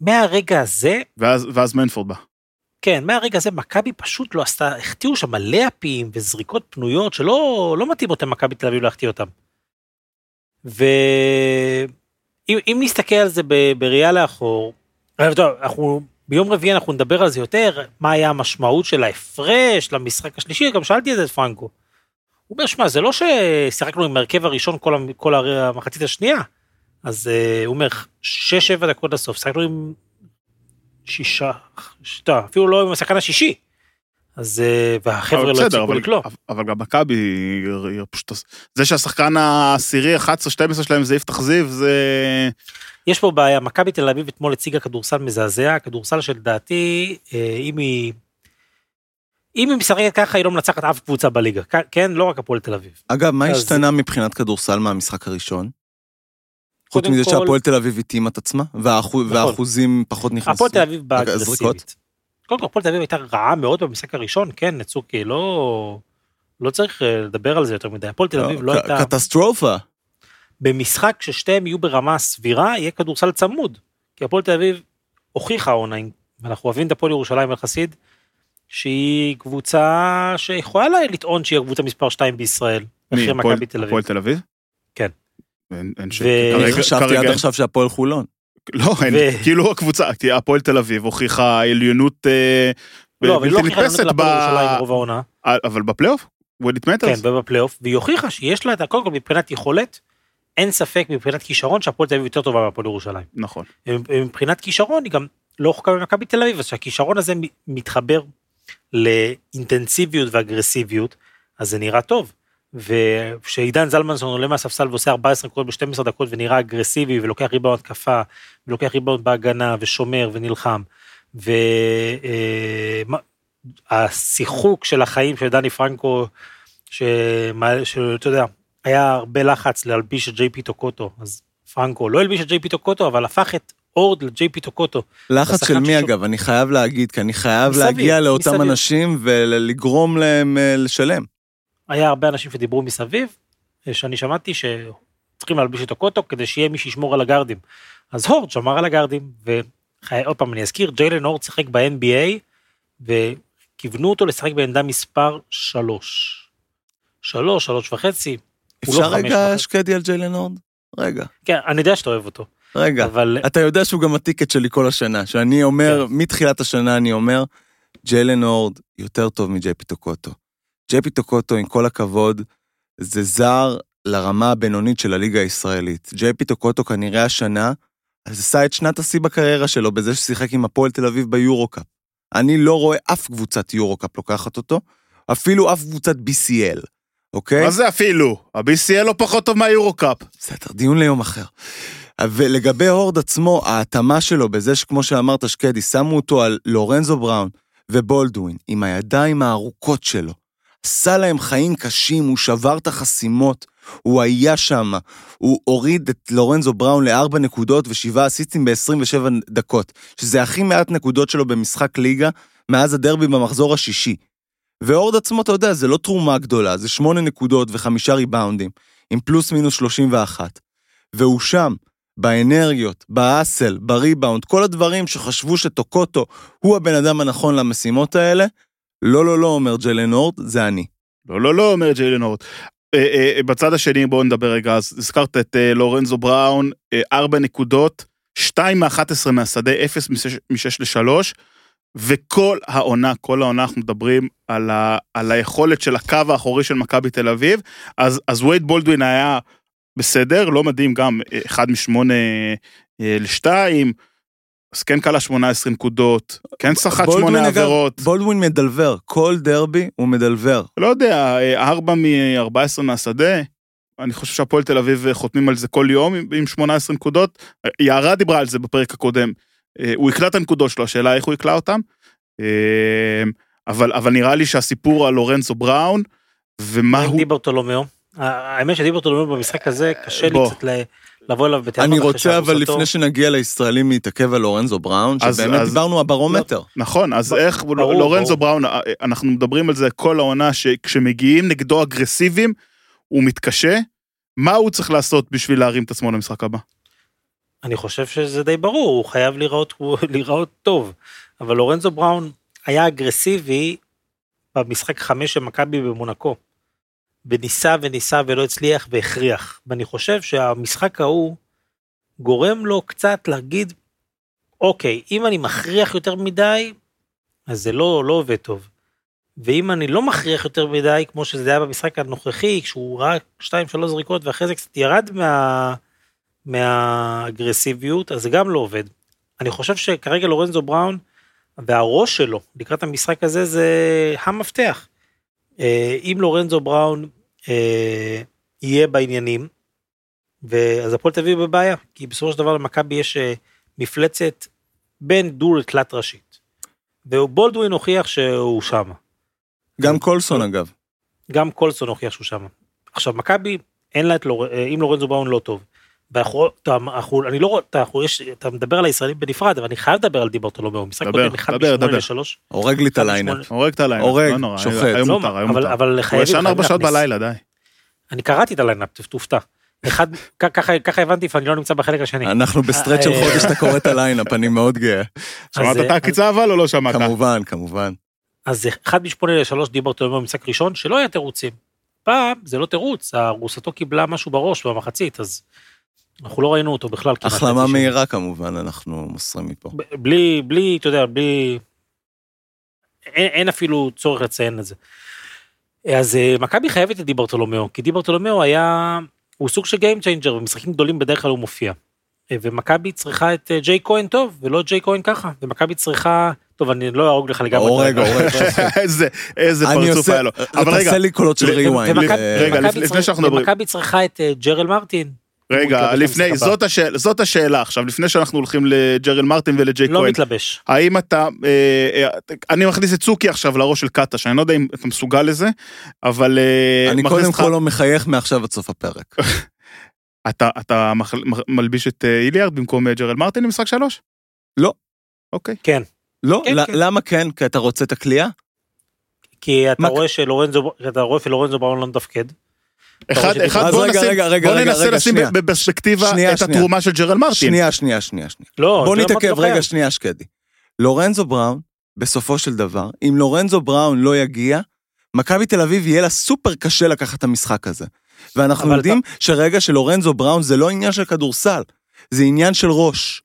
ומהרגע הזה, ואז, ואז מנפורד בא. כן, מהרגע הזה מכבי פשוט לא עשתה, החטיאו שם לאפים וזריקות פנויות שלא לא מתאים אותם מכבי תל אביב להחטיא אותם. ואם אם נסתכל על זה בראייה לאחור, טוב, אנחנו ביום רביעי אנחנו נדבר על זה יותר, מה היה המשמעות של ההפרש למשחק השלישי, גם שאלתי את זה את פרנקו. הוא אומר, שמע, זה לא ששיחקנו עם ההרכב הראשון כל, כל המחצית השנייה, אז uh, הוא אומר, 6-7 דקות לסוף, שיחקנו עם שישה, שתה, אפילו לא עם השחקן השישי. אז, uh, והחבר'ה לא הצליחו אבל, לקלוט. אבל גם מכבי. זה שהשחקן העשירי, 11-12 שלהם זה יפתח זיו, זה... יש פה בעיה, מכבי תל אביב אתמול הציגה כדורסל מזעזע, כדורסל שלדעתי, אה, אם היא... אם היא משחקת ככה, היא לא מנצחת אף קבוצה בליגה, כן? לא רק הפועל תל אביב. אגב, מה אז- השתנה מבחינת כדורסל מהמשחק הראשון? חוץ מזה כל- שהפועל תל אביב התאימה את עצמה, והאחו- נכון. והאחוזים פחות נכנסו. הפועל תל אביב? באגרסיבית. קודם כל, הפועל תל אביב הייתה רעה מאוד במשחק הראשון, כן, נצוקי, לא... לא צריך אה, לדבר על זה יותר מדי. הפועל תל אביב לא הייתה... קטסטרופה. במשחק ששתיהם יהיו ברמה סבירה, יהיה כדורסל צמוד. כי הפועל תל אביב הוכיחה העונה, ואנחנו אוהבים את הפועל ירושלים אלחסיד, שהיא קבוצה שיכולה לה- לטעון שהיא הקבוצה מספר 2 בישראל. מי, הפועל- תל אביב. כן. אין, אין ש... ו- אני כרגע- חשבתי כרגע עד עכשיו שהפועל חולון. לא, אין, ו- כאילו הקבוצה, כי הפועל תל אביב הוכיחה עליונות אה, לא, לא בלתי נתפסת, ב... העונה. אבל בפלייאוף? כן? ובפלייאוף, והיא הוכיחה שיש לה את הכל, מבחינת יכולת, אין ספק מבחינת כישרון שהפועל תל אביב יותר טובה מהפועל ירושלים. נכון. מבחינת כישרון היא גם לא רחוקה ממכבי תל אביב, אז שהכישרון הזה מתחבר לאינטנסיביות ואגרסיביות, אז זה נראה טוב. וכשעידן זלמנסון עולה מהספסל ועושה 14 נקודות ב-12 דקות ונראה אגרסיבי ולוקח ריבאונד התקפה, ולוקח ריבאונד בהגנה ושומר ונלחם, והשיחוק של החיים של דני פרנקו, שאתה יודע, היה הרבה לחץ להלביש את ג'יי פי טוקוטו, אז פרנקו לא הלביש את ג'יי פי טוקוטו, אבל הפך את הורד לג'יי פי טוקוטו. לחץ של מי ששוב- אגב? אני חייב להגיד, כי אני חייב מסביב, להגיע לאותם מסביב. אנשים ולגרום להם אה, לשלם. היה הרבה אנשים שדיברו מסביב, אה, שאני שמעתי שצריכים להלביש את טוקוטו כדי שיהיה מי שישמור על הגארדים. אז הורד שמר על הגארדים, ועוד פעם אני אזכיר, ג'יילן הורד שיחק ב-NBA, וכיוונו אותו לשחק בעמדה מספר 3. 3, 3 וחצי. לא אפשר חמש רגע. שקדי על ג'יילן הורד? רגע, כן, אני יודע שאתה אוהב אותו, רגע. אבל אתה יודע שהוא גם ה ticket שלי כל השנה, שאני אומר, מתחילת השנה אני אומר, ג'יילן הורד יותר טוב מג'יי פי טוקוטו. ג'יי פי טוקוטו, עם כל הכבוד, זה זר לרמה הבינונית של הליגה הישראלית. ג'יי פי טוקוטו כנראה השנה, אז עשה את שנת השיא בקריירה שלו בזה ששיחק עם הפועל תל אביב ביורו-קאפ. אני לא רואה אף קבוצת יורו-קאפ לוקחת אותו, אפילו אף קבוצת BCL, אוקיי? מה זה אפילו? ה-BCL לא פחות טוב מהיורו-קאפ. בסדר, דיון ליום אחר. ולגבי הורד עצמו, ההתאמה שלו בזה שכמו שאמרת שקדי, שמו אותו על לורנזו בראון ובולדווין, עם הידיים הארוכות שלו. עשה להם חיים קשים, הוא שבר את החסימות, הוא היה שם, הוא הוריד את לורנזו בראון לארבע נקודות ושבעה אסיסטים ב-27 דקות, שזה הכי מעט נקודות שלו במשחק ליגה מאז הדרבי במחזור השישי. והורד עצמו, אתה יודע, זה לא תרומה גדולה, זה שמונה נקודות וחמישה ריבאונדים, עם פלוס מינוס 31. והוא שם, באנרגיות, באסל, בריבאונד, כל הדברים שחשבו שטוקוטו הוא הבן אדם הנכון למשימות האלה, לא, לא, לא, אומר ג'לן הורד, זה אני. לא, לא, לא, אומר ג'יילן הורד. אה, אה, בצד השני, בואו נדבר רגע, אז הזכרת את אה, לורנזו בראון, אה, ארבע נקודות, שתיים מ-11 מהשדה, אפס מ-6 ל-3, וכל העונה, כל העונה אנחנו מדברים על, ה, על היכולת של הקו האחורי של מכבי תל אביב, אז, אז וייד בולדווין היה בסדר, לא מדהים, גם אה, אחד משמונה אה, לשתיים, אז כן קלה 18 נקודות, כן סחט שמונה עבירות. בולדווין מדלבר, כל דרבי הוא מדלבר. לא יודע, ארבע מ-14 מהשדה, אני חושב שהפועל תל אביב חותמים על זה כל יום עם עם 18 נקודות. יערה דיברה על זה בפרק הקודם. אה, הוא יקלע את הנקודות שלו, השאלה איך הוא יקלע אותם. אה, אבל, אבל נראה לי שהסיפור על לורנצו בראון, ומה עם הוא... דיברטולומיאו, האמת שדיברטולומיאו במשחק הזה קשה לי. קצת ל- לבוא אליו בטענות אני רוצה, אבל לפני שנגיע לישראלים, להתעכב על לורנזו בראון, אז- שבאמת אז- דיברנו הברומטר. נכון, אז ב- איך ברור, לורנזו ברור. בראון, אה, אנחנו מדברים על זה כל העונה, שכשמגיעים נגדו אגרסיביים, הוא מתקשה. מה הוא צריך לעשות בשביל להרים את עצמו למשחק הבא? אני חושב שזה די ברור, הוא חייב להיראות, להיראות טוב. אבל לורנזו בראון היה אגרסיבי במשחק חמש של מכבי במונקו. וניסה וניסה ולא הצליח והכריח. ואני חושב שהמשחק ההוא גורם לו קצת להגיד, אוקיי, אם אני מכריח יותר מדי, אז זה לא, לא עובד טוב. ואם אני לא מכריח יותר מדי, כמו שזה היה במשחק הנוכחי, כשהוא שתיים, שלוש זריקות ואחרי זה קצת ירד מה... מהאגרסיביות, אז זה גם לא עובד. אני חושב שכרגע לורנזו בראון והראש שלו לקראת המשחק הזה זה המפתח. אה, אם לורנזו בראון אה, יהיה בעניינים, אז הפועל תל אביב בבעיה, כי בסופו של דבר למכבי יש אה, מפלצת בין דו לתלת ראשית. ובולדווין הוכיח שהוא שם. גם קולסון, אגב. גם קולסון הוכיח שהוא שם. עכשיו מכבי אין לה את לור... אם לורנזו בראון לא טוב. ואנחנו, אתה, אנחנו, אני לא רואה, אתה, אנחנו, יש, אתה מדבר על הישראלים בנפרד, אבל אני חייב לדבר על דיברטולומיאו, משחק דבר, קודם, 1 דבר, ב-8 דבר. ל-3. הורג לי את אחד הליינאפ. משמונה. הורג את הורג, לא נורא, שוחט. היום לא, מותר, היום אבל, מותר. אבל הוא חייבים, ישן חייבים ארבע שעות. בלילה, די. אני קראתי את הליינאפ, תופתע. אחד, ככה, ככה הבנתי איפה אני לא נמצא בחלק השני. אנחנו ב start של אה, חודש אתה קורא את ה lineup, אני מאוד גאה. שמעת את אה, העקיצה אבל או לא שמעת? כמובן, כמובן. אז 1 ב-8 ל-3 דיברטולומיאו במשחק ראשון, שלא היה תירוצים. פעם זה לא תירוץ, ארוסתו קיבלה משהו בראש במחצית, אז אנחנו לא ראינו אותו בכלל. החלמה. מהירה כמובן, אנחנו מוסרים מפה. ב- בלי, בלי, אתה יודע, בלי... אין, אין אפילו צורך לציין את זה. אז אה, מכבי חייבת את דיברטולומיאו, כי דיברטולומיאו היה, הוא סוג של Game Changer, במשחקים גדולים בדרך כלל הוא מופיע. אה, ומכבי צריכה את אה, ג'יי כהן טוב, ולא את ג'יי כהן ככה, ומכבי צריכה, טוב, אני לא אהרוג לך לגמרי. הורג, הורג. איזה איזה אני פרצוף היה לו. אבל רגע, תעשה לי קולות של אה, רגע, לפני- שאנחנו מדברים. ומכבי צריכה את ג'רל מרטין. רגע, לפני. זאת השאלה, זאת השאלה עכשיו, לפני שאנחנו הולכים לג'רל מרטין ולג'יי לא כהן. מתלבש. האם אתה, אה, אה, אני מכניס את צוקי עכשיו לראש של קאטה, שאני לא יודע אם אתה מסוגל לזה, אבל אה, אני קודם כל לא מחייך מעכשיו עד סוף הפרק. אתה, אתה מח- מ- מלביש את אה, איליארד במקום ג'רל מרטין למשחק שלוש? לא. אוקיי. כן, לא? כן, ל- כן. למה כן? כי אתה רוצה את הכלייה? כי אתה מה- רואה שלורנזו, אתה רואה שלורנזו בראון לא מתפקד. אחד, אחד, בוא רגע, נשים, רגע, רגע, בוא רגע, ננסה רגע, לשים שנייה. בפרספקטיבה שנייה, את שנייה. התרומה של ג'רל מרטין. שנייה, שנייה, שנייה, שנייה. לא, בוא ג'רל נתעכב, לא רגע, חייב. שנייה, שקדי. לורנזו בראון, בסופו של דבר, אם לורנזו בראון לא יגיע, מכבי תל אביב יהיה לה סופר קשה לקחת את המשחק הזה. ואנחנו יודעים שרגע של לורנזו בראון זה לא עניין של כדורסל, זה עניין של ראש.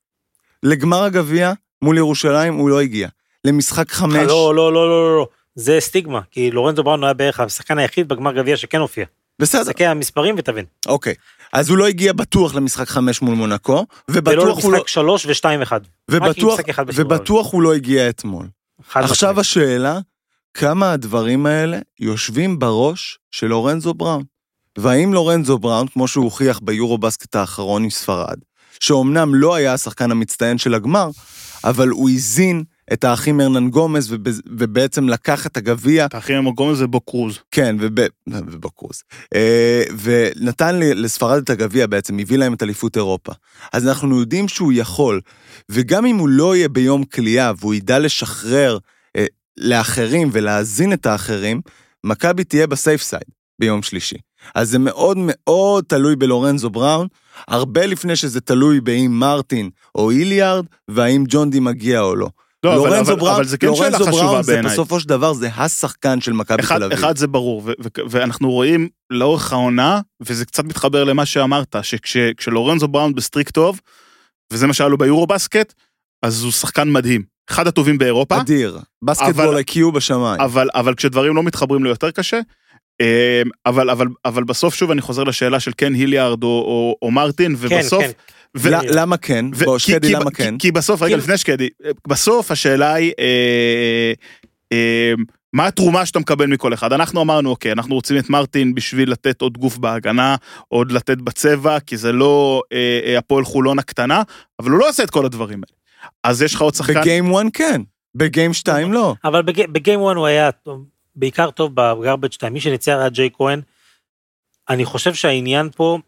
לגמר הגביע מול ירושלים הוא לא הגיע. למשחק חמש, לא, לא, לא, לא, לא, לא, זה סטיגמה, כי לורנזו בראון היה בערך השחקן היחיד בגמר גביע שכן הופיע. בסדר, תסתכל על המספרים ותבין. אוקיי. אז הוא לא הגיע בטוח למשחק חמש מול מונקו, ולא ובטוח הוא לא, למשחק שלוש ושתיים אחד. ובטוח. ובטוח הוא לא הגיע אתמול. עכשיו משמעית. השאלה, כמה הדברים האלה יושבים בראש של לורנזו בראון? והאם לורנזו בראון, כמו שהוא הוכיח ביורו בסקט האחרון עם ספרד, שאומנם לא היה השחקן המצטיין של הגמר, אבל הוא הזין את האחים הרנן גומז וב- ובעצם לקח את הגביע, את האחים המקום הזה בו קרוז. כן, וב- ובקרוז, אה, ונתן לספרד את הגביע בעצם, הביא להם את אליפות אירופה. אז אנחנו יודעים שהוא יכול, וגם אם הוא לא יהיה ביום כליאה והוא ידע לשחרר אה, לאחרים ולהזין את האחרים, מכבי תהיה בסייף סייד ביום שלישי. אז זה מאוד מאוד תלוי בלורנזו בראון, הרבה לפני שזה תלוי באם מרטין או איליארד, והאם ג'ונדי מגיע או לא. לא, אבל, לורנזו אבל, בראון, אבל זה כן שאלה לורנזו חשובה בראון זה בעיניי. בסופו של דבר זה השחקן של מכבי תל אביב. אחד זה ברור, ו- ו- ואנחנו רואים לאורך העונה, וזה קצת מתחבר למה שאמרת, שכשלורנזו בראון ב streak טוב, וזה מה שהיה לו ביורובאסקט, אז הוא שחקן מדהים. אחד הטובים באירופה, אדיר. basketball IQ בשמיים. אבל, אבל כשדברים לא מתחברים לו יותר קשה. אה, אבל, אבל, אבל בסוף שוב אני חוזר לשאלה של כן היליארד או, או, או מרטין, כן, ובסוף... כן. ו- למה כן? ו- בוא, כי- שקדי, כי- למה כי- כן? כי בסוף, רגע, לפני שקדי, בסוף השאלה היא, אה, אה, מה התרומה שאתה מקבל מכל אחד? אנחנו אמרנו, אוקיי, אנחנו רוצים את מרטין בשביל לתת עוד גוף בהגנה, עוד לתת בצבע, כי זה לא אה, אה, הפועל חולון הקטנה, אבל הוא לא עושה את כל הדברים האלה. אז יש לך עוד שחקן... בגיים 1 כן, בגיים 2 לא. אבל בג- בגיים 1 הוא היה בעיקר טוב בגרבג' 2, מי שניצח היה ג'יי כהן. אני חושב שהעניין פה,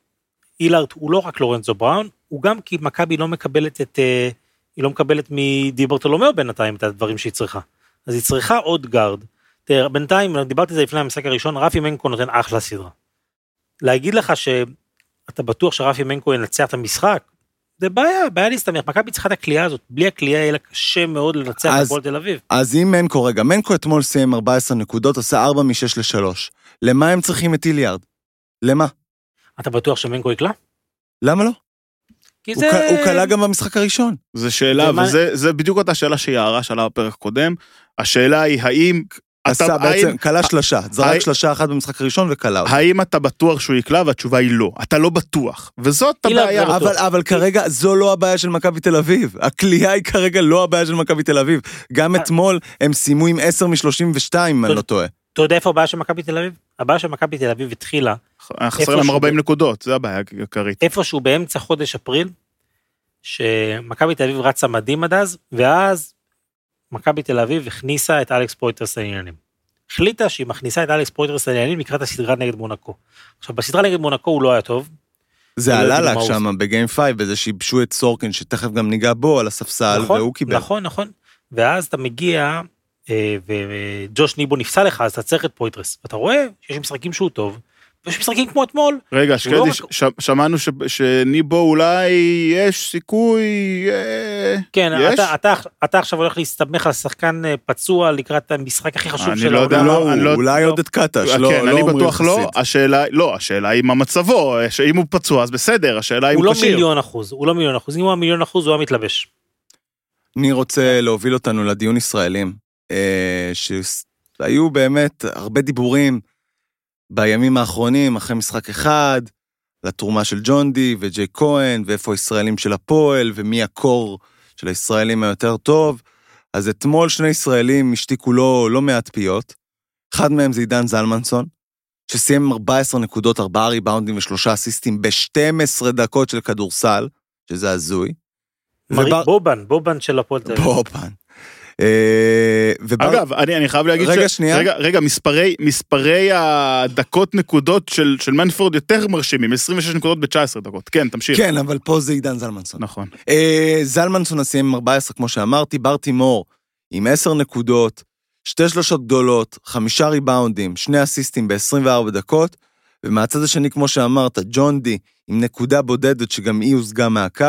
אילארט הוא לא רק לורנזו בראון, הוא גם כי מכבי לא מקבלת את, אה, היא לא מקבלת מדיברטולומיאו בינתיים את הדברים שהיא צריכה. אז היא צריכה עוד גארד. תראה, בינתיים, דיברתי על זה לפני המשחק הראשון, רפי מנקו נותן אחלה סדרה. להגיד לך שאתה בטוח שרפי מנקו ינצח את המשחק, זה בעיה, בעיה להסתמך, מכבי צריכה את הכלייה הזאת, בלי הכלייה יהיה לה קשה מאוד לנצח את הפועל תל אביב. אז אם מנקו, רגע, מנקו אתמול סיים 14 נקודות, עשה 4 מ-6 ל-3. למה הם צריכים את איליארד? למה? אתה בטוח שמנקו יקלע? למה לא? כי הוא זה... הוא קלע גם במשחק הראשון. זו שאלה, ומה- וזה זה בדיוק אותה שאלה שיערה שאלה בפרק הקודם. השאלה היא, האם... עשה אתה, בעצם, האם, קלע שלושה, זרק האם- שלושה אחת במשחק הראשון וקלע אותה. האם אתה בטוח שהוא יקלע? והתשובה היא לא. אתה לא בטוח. וזאת אילן, הבעיה. לא אבל, אבל כרגע זו לא הבעיה של מכבי תל אביב. הכלייה היא כרגע לא הבעיה של מכבי תל אביב. גם אה. אתמול הם סיימו עם 10 מ-32, אם אני לא טועה. אתה יודע איפה הבעיה של מכבי תל אביב? הבעיה של מכבי תל אביב התחילה חסר להם איפשהו 40 ב- נקודות, זה הבעיה העיקרית. איפשהו באמצע חודש אפריל, שמכבי תל אביב רצה מדהים עד אז, ואז מכבי תל אביב הכניסה את אלכס פויטרס לעניינים. החליטה שהיא מכניסה את אלכס פויטרס לעניינים לקראת הסדרה נגד מונקו. עכשיו בסדרה נגד מונקו הוא לא היה טוב, זה לא עלה לה שם ב game 5, בזה שיבשו את סורקין, שתכף גם ניגע בו על הספסל, נכון, והוא קיבל. נכון, נכון. ואז אתה מגיע, אה, וג'וש ניבו נפסל לך, אז אתה צריך את פויטרס. ואתה רואה שיש משחקים שהוא טוב, ויש משחקים כמו אתמול, רגע, לא שקדי, רק- ש- שמענו ש- שניבו אולי יש סיכוי... אה, כן, יש? אתה, אתה, אתה עכשיו הולך להסתמך על שחקן אה, פצוע לקראת המשחק הכי חשוב אני של לא יודע. מה- אני לא- אולי לא. עוד את קטש, כן, לא לא אני בטוח לא. השאלה, לא, השאלה היא מה מצבו, שאם הוא פצוע אז בסדר, השאלה אם הוא הוא לא כשיר. מיליון אחוז, הוא לא מיליון אחוז, אם הוא המיליון אחוז הוא היה מתלבש. אני רוצה להוביל אותנו לדיון ישראלים, אה, שהיו באמת הרבה דיבורים בימים האחרונים, אחרי משחק אחד, לתרומה של ג'ון די וג'יי כהן, ואיפה הישראלים של הפועל, ומי הקור של הישראלים היותר טוב. אז אתמול שני ישראלים השתיקו לו לא מעט פיות. אחד מהם זה עידן זלמנסון, שסיים עם 14 נקודות, 4 ריבאונדים ושלושה אסיסטים ב-12 דקות של כדורסל, שזה הזוי. מרי- ובר- בובן, בובן של הפועל תל אביב. בופן. אה, אגב, אני, אני חייב להגיד רגע, ש... שנייה. רגע, רגע, מספרי, מספרי הדקות נקודות של, של מנפורד יותר מרשימים, 26 נקודות ב-19 דקות. כן, תמשיך. כן, אבל פה זה עידן זלמנסון. נכון. אה, זלמנסון סיים עם 14, כמו שאמרתי, בר תימור עם 10 נקודות, שתי שלושות גדולות, חמישה ריבאונדים, שני אסיסטים ב-24 דקות, ומהצד השני, כמו שאמרת, ג'ון די עם נקודה בודדת שגם היא הושגה מהקו,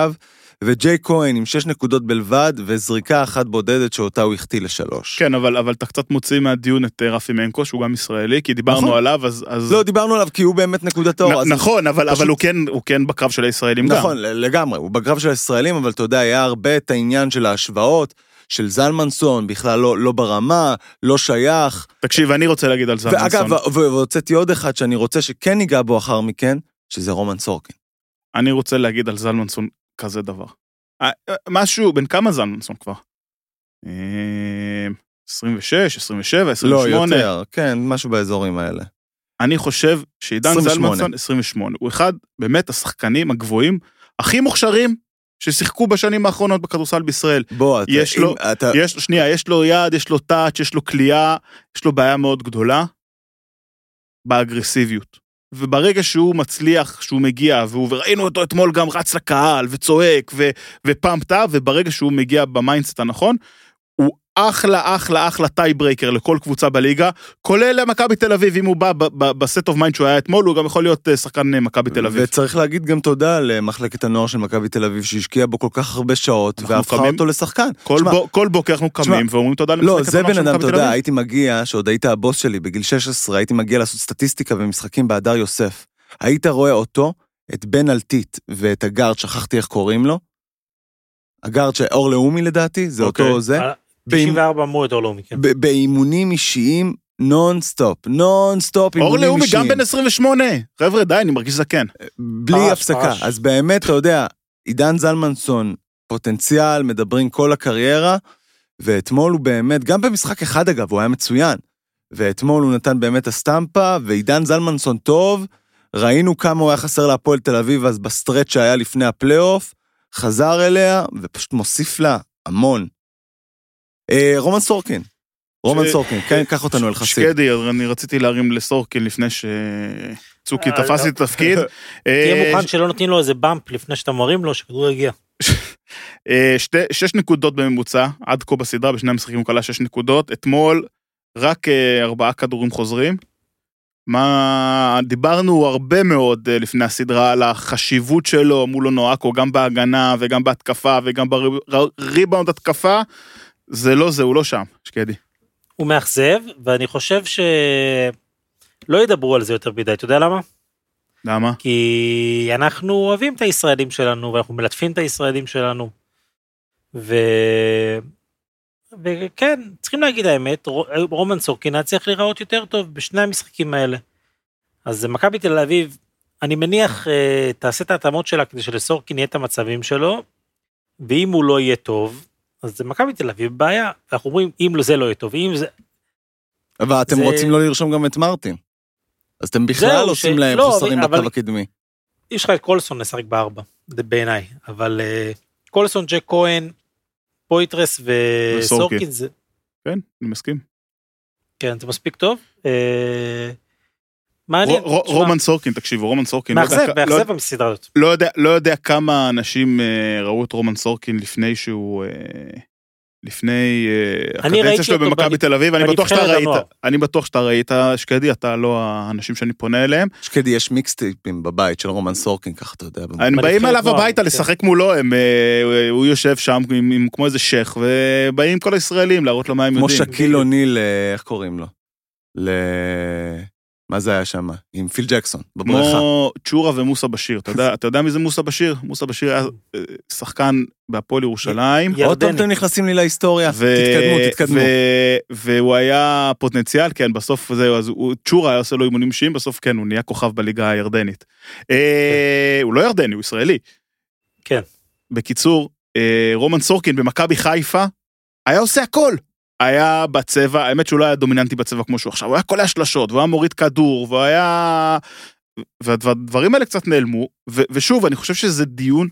וג'יי כהן עם 6 נקודות בלבד, וזריקה אחת בודדת שאותה הוא החטיא לשלוש. כן, אבל, אבל אתה קצת מוציא מהדיון את אה, רפי מנקו, שהוא גם ישראלי, כי דיברנו נכון. עליו, אז... אז... לא, דיברנו עליו כי הוא באמת נקודת האור. נ- אז- נכון, אבל, פשוט- אבל הוא, כן, הוא כן בקרב של הישראלים גם. נכון, לגמרי, הוא בקרב של הישראלים, אבל אתה יודע, היה הרבה את העניין של ההשוואות, של זלמנסון, בכלל לא, לא ברמה, לא שייך. תקשיב, אני רוצה להגיד על זלמנסון. ואגב, והוצאתי עוד אחד שאני רוצה שכן ניגע בו אחר מכן, שזה רומן סורקין. אני רוצה להגיד על זלמנסון כזה דבר. אה, אה, משהו, בן כמה זלמנסון כבר? אה, 26, 27, 28. לא, יותר, כן, משהו באזורים האלה. אני חושב שעידן 28. זלמנסון, 28, הוא אחד באמת השחקנים הגבוהים, הכי מוכשרים ששיחקו בשנים האחרונות בכדורסל בישראל. בוא, אתה... יש לו- אתה... יש, שנייה, יש לו יד, יש לו טאץ', יש לו כליאה, יש לו בעיה מאוד גדולה באגרסיביות. וברגע שהוא מצליח, שהוא מגיע, והוא, וראינו אותו אתמול גם רץ לקהל, וצועק, ו, ו pumped up, וברגע שהוא מגיע ב mindset הנכון, אחלה, אחלה, אחלה tiebreaker לכל קבוצה בליגה, כולל למכבי תל אביב, אם הוא בא ב- ב- ב state of mind שהוא היה אתמול, הוא גם יכול להיות אה, שחקן אה, מכבי תל אביב. וצריך להגיד גם תודה למחלקת הנוער של מכבי תל אביב, שהשקיעה בו כל כך הרבה שעות, אנחנו והפכה קמים- אותו לשחקן. כל, שמע, בו, כל בוקר אנחנו קמים ואומרים תודה לא, למשחקת זה הנוער בן של אדם, מכבי תל אביב. הייתי מגיע, שעוד היית הבוס שלי בגיל 16, הייתי מגיע לעשות סטטיסטיקה ומשחקים בהדר יוסף. היית רואה אותו, את בן אלטית ואת הגארד, שכחתי איך קוראים לו. הגארד שאור לאומי לדעתי, זה אוקיי. אותו זה. אה, באימ- 94 אמרו יותר לאומי, כן. באימונים אישיים נון סטופ, נון סטופ אור אימונים לאומי אישיים. גם בן 28. חבר'ה, די, אני מרגיש זקן. בלי הפסקה. אז באמת, אתה יודע, עידן זלמנסון, פוטנציאל, מדברים כל הקריירה, ואתמול הוא באמת, גם במשחק אחד אגב, הוא היה מצוין. ואתמול הוא נתן באמת הסטמפה, ועידן זלמנסון טוב, ראינו כמה הוא היה חסר להפועל תל אביב אז ב stretch שהיה לפני הפלייאוף, חזר אליה, ופשוט מוסיף לה המון. אה, רומן סורקין, רומן סורקין, כן, קח אותנו אל חסיד. שקדי, אני רציתי להרים לסורקין לפני שצוקי אה, תפס לי את התפקיד. תהיה אה, מוכן שלא נותנים לו איזה באמפ לפני שאתה מרים לו, שכדור יגיע. אה, שתי- שש נקודות בממוצע, עד כה בסדרה, בשני המשחקים הוא כלה שש נקודות. אתמול, רק אה, ארבעה כדורים חוזרים. מה, דיברנו הרבה מאוד אה, לפני הסדרה על החשיבות שלו מול אונואקו, גם בהגנה וגם בהתקפה וגם בריבאונד התקפה. זה לא זה, הוא לא שם, שקדי. הוא מאכזב, ואני חושב שלא ידברו על זה יותר מדי, אתה יודע למה? למה? כי אנחנו אוהבים את הישראלים שלנו, ואנחנו מלטפים את הישראלים שלנו. ו... וכן, צריכים להגיד האמת, רו- רומן סורקין היה צריך להיראות יותר טוב בשני המשחקים האלה. אז מכבי תל אביב, אני מניח, אה, תעשה את ההתאמות שלה כדי שלסורקין יהיה את המצבים שלו, ואם הוא לא יהיה טוב, אז זה מכבי תל אביב בעיה. אנחנו אומרים, אם זה לא יהיה טוב, אם זה... אבל אתם זה- רוצים לא לרשום גם את מרטין. אז אתם בכלל עושים ש- להם לא, חוסרים אבל- בקו הקדמי. יש לך את קולסון לשחק בארבע, זה בעיניי, אבל אה, קולסון, ג'ק כהן, פויטרס וסורקין. זה, כן, אני מסכים. כן, זה מספיק טוב. אה, מעניין, רו- תשמע, רומן סורקין, תקשיבו, רומן סורקין, לא מאכזב, לא- מאכזב המסדרה הזאת. לא יודע, לא יודע כמה אנשים אה, ראו את רומן סורקין לפני שהוא... אה, לפני אה, אני הקדנציה שלו במכבי תל אביב, אני בטוח שאתה ראית. אני בטוח שאתה ראית, שקדי, אתה לא האנשים שאני פונה אליהם. שקדי, יש מיקסטייפים בבית של רומן סורקין, ככה אתה יודע. הם באים אליו הביתה כן. לשחק מולו, הם, אה, הוא יושב שם כמו איזה שייח, ובאים כל הישראלים להראות לו מה הם כמו יודעים. שקיל אוניל, אה, איך קוראים לו? מה זה היה שם? עם פיל ג'קסון, בבריכה. כמו צ'ורה ומוסא בשיר, אתה יודע, אתה יודע מי זה מוסא בשיר? מוסא בשיר היה אה, שחקן בהפועל ירושלים. עוד פעם. אתם נכנסים לי להיסטוריה, ו- תתקדמו, תתקדמו. ו- והוא היה פוטנציאל, כן, בסוף זהו, אז הוא, צ'ורה היה עושה לו אימונים אישיים, בסוף כן, הוא נהיה כוכב בליגה הירדנית. אה, הוא לא ירדני, הוא ישראלי. כן. בקיצור, אה, רומן סורקין במכבי חיפה, היה עושה הכל. היה בצבע, האמת שהוא לא היה דומיננטי בצבע כמו שהוא עכשיו, הוא היה קולע שלשות, והוא היה מוריד כדור, והוא היה... והדברים האלה קצת נעלמו, ו- ושוב, אני חושב שזה דיון,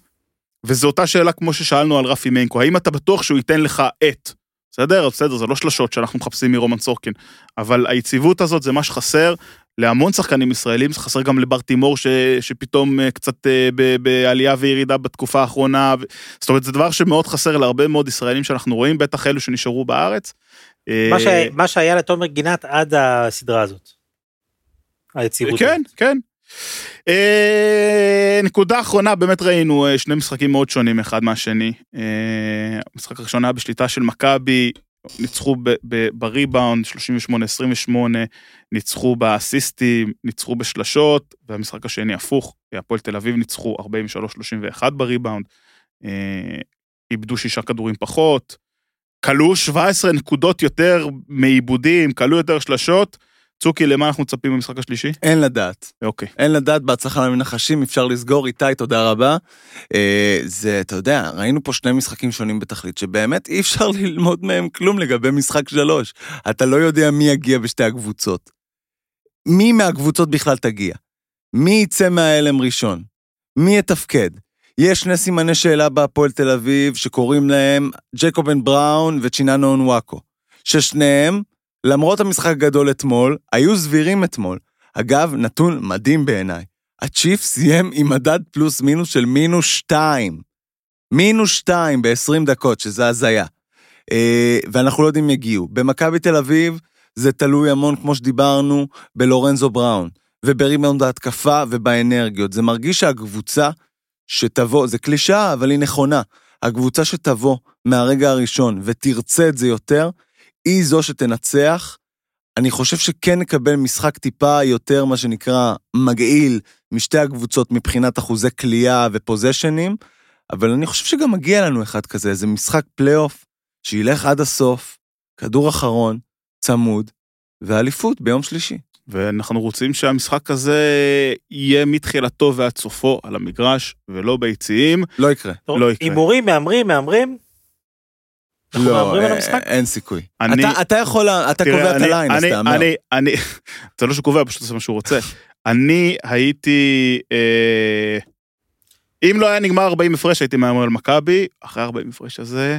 וזו אותה שאלה כמו ששאלנו על רפי מיינקו, האם אתה בטוח שהוא ייתן לך את? בסדר? בסדר, זה לא שלשות שאנחנו מחפשים מרומן סורקין, אבל היציבות הזאת זה מה שחסר להמון שחקנים ישראלים, זה חסר גם לבר תימור ש, שפתאום אה, קצת אה, ב, בעלייה וירידה בתקופה האחרונה, ו- זאת אומרת זה דבר שמאוד חסר להרבה מאוד ישראלים שאנחנו רואים, בטח אלו שנשארו בארץ. אה, מה שהיה- מה שהיה לתומר גינת עד הסדרה הזאת. היציבות. כן, הזאת. כן. אה, נקודה אחרונה, באמת ראינו שני משחקים מאוד שונים אחד מהשני. אה, המשחק הראשון היה בשליטה של מכבי, ניצחו בריבאונד 38-28, ניצחו באסיסטים, ניצחו בשלשות, והמשחק השני הפוך, הפועל תל אביב ניצחו 43-31 בריבאונד, אה, איבדו שישה כדורים פחות, כלו 17 נקודות יותר מעיבודים, כלו יותר שלשות. צוקי, למה אנחנו מצפים במשחק השלישי? אין לדעת. אוקיי. אין לדעת, בהצלחה למנחשים, אפשר לסגור. איתי, תודה רבה. אה, זה, אתה יודע, ראינו פה שני משחקים שונים בתכלית, שבאמת אי אפשר ללמוד מהם כלום לגבי משחק שלוש. אתה לא יודע מי יגיע בשתי הקבוצות. מי מהקבוצות בכלל תגיע? מי יצא מההלם ראשון? מי יתפקד? יש שני סימני שאלה בהפועל תל אביב שקוראים להם ג'קובן בראון וצ'יננו אונוואקו, ששניהם, למרות המשחק הגדול אתמול, היו סבירים אתמול. אגב, נתון מדהים בעיניי. הצ'יפ סיים עם מדד פלוס מינוס של מינוס שתיים. מינוס שתיים ב-20 דקות, שזה הזיה. אה, ואנחנו לא יודעים אם יגיעו. במכבי תל אביב זה תלוי המון, כמו שדיברנו, בלורנזו בראון, ובריבאונד ההתקפה ובאנרגיות. זה מרגיש שהקבוצה שתבוא, זה קלישאה, אבל היא נכונה. הקבוצה שתבוא מהרגע הראשון ותרצה את זה יותר, היא זו שתנצח. אני חושב שכן נקבל משחק טיפה יותר, מה שנקרא, מגעיל משתי הקבוצות מבחינת אחוזי כליאה ופוזיישנים, אבל אני חושב שגם מגיע לנו אחד כזה, איזה משחק פלייאוף שילך עד הסוף, כדור אחרון, צמוד, ואליפות ביום שלישי. ואנחנו רוצים שהמשחק הזה יהיה מתחילתו ועד סופו על המגרש, ולא ביציעים. לא יקרה. לא יקרה. הימורים, מהמרים, מהמרים. אנחנו לא, מהמרים על אה, המשחק? אין סיכוי. אני- אתה, אתה יכול, אתה תראה, קובע את אני- הליין, אז אני- תאמר. אני, אני, זה לא שקובע, פשוט עושה מה שהוא רוצה. אני הייתי, אה, אם לא היה נגמר 40 הפרש, הייתי מהמר על מכבי, אחרי 40 הפרש הזה,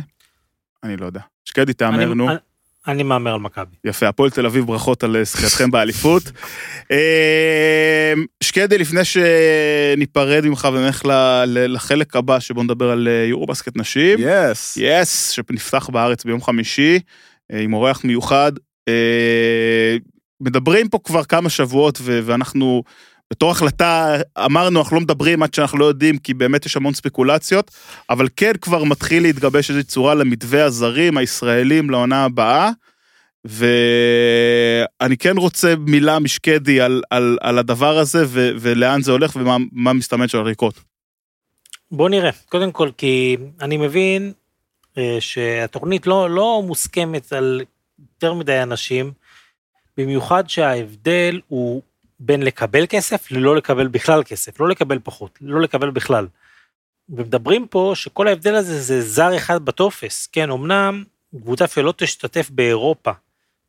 אני לא יודע. שקדי תהמר, אני- נו. אני- מהמר על מכבי. יפה, הפועל תל אביב, ברכות על זכייתכם באליפות. אה, שקדי, לפני שניפרד ממך ונלך לחלק הבא, שבו נדבר על אה, יורו-בסקט נשים. יס. יס, שנפתח בארץ ביום חמישי, אה, עם אורח מיוחד. אה, מדברים פה כבר כמה שבועות, ו- ואנחנו בתור החלטה אמרנו, אנחנו לא מדברים עד שאנחנו לא יודעים, כי באמת יש המון ספקולציות, אבל כן כבר מתחיל להתגבש איזושהי צורה למתווה הזרים הישראלים לעונה הבאה. ואני כן רוצה מילה משקדי על, על, על הדבר הזה ו, ולאן זה הולך ומה מה מסתמן של הריקות. בוא נראה, קודם כל כי אני מבין אה, שהתוכנית לא, לא מוסכמת על יותר מדי אנשים, במיוחד שההבדל הוא בין לקבל כסף ללא לקבל בכלל כסף, לא לקבל פחות, לא לקבל בכלל. ומדברים פה שכל ההבדל הזה זה זר אחד בטופס, כן, אמנם קבוצה שלא תשתתף באירופה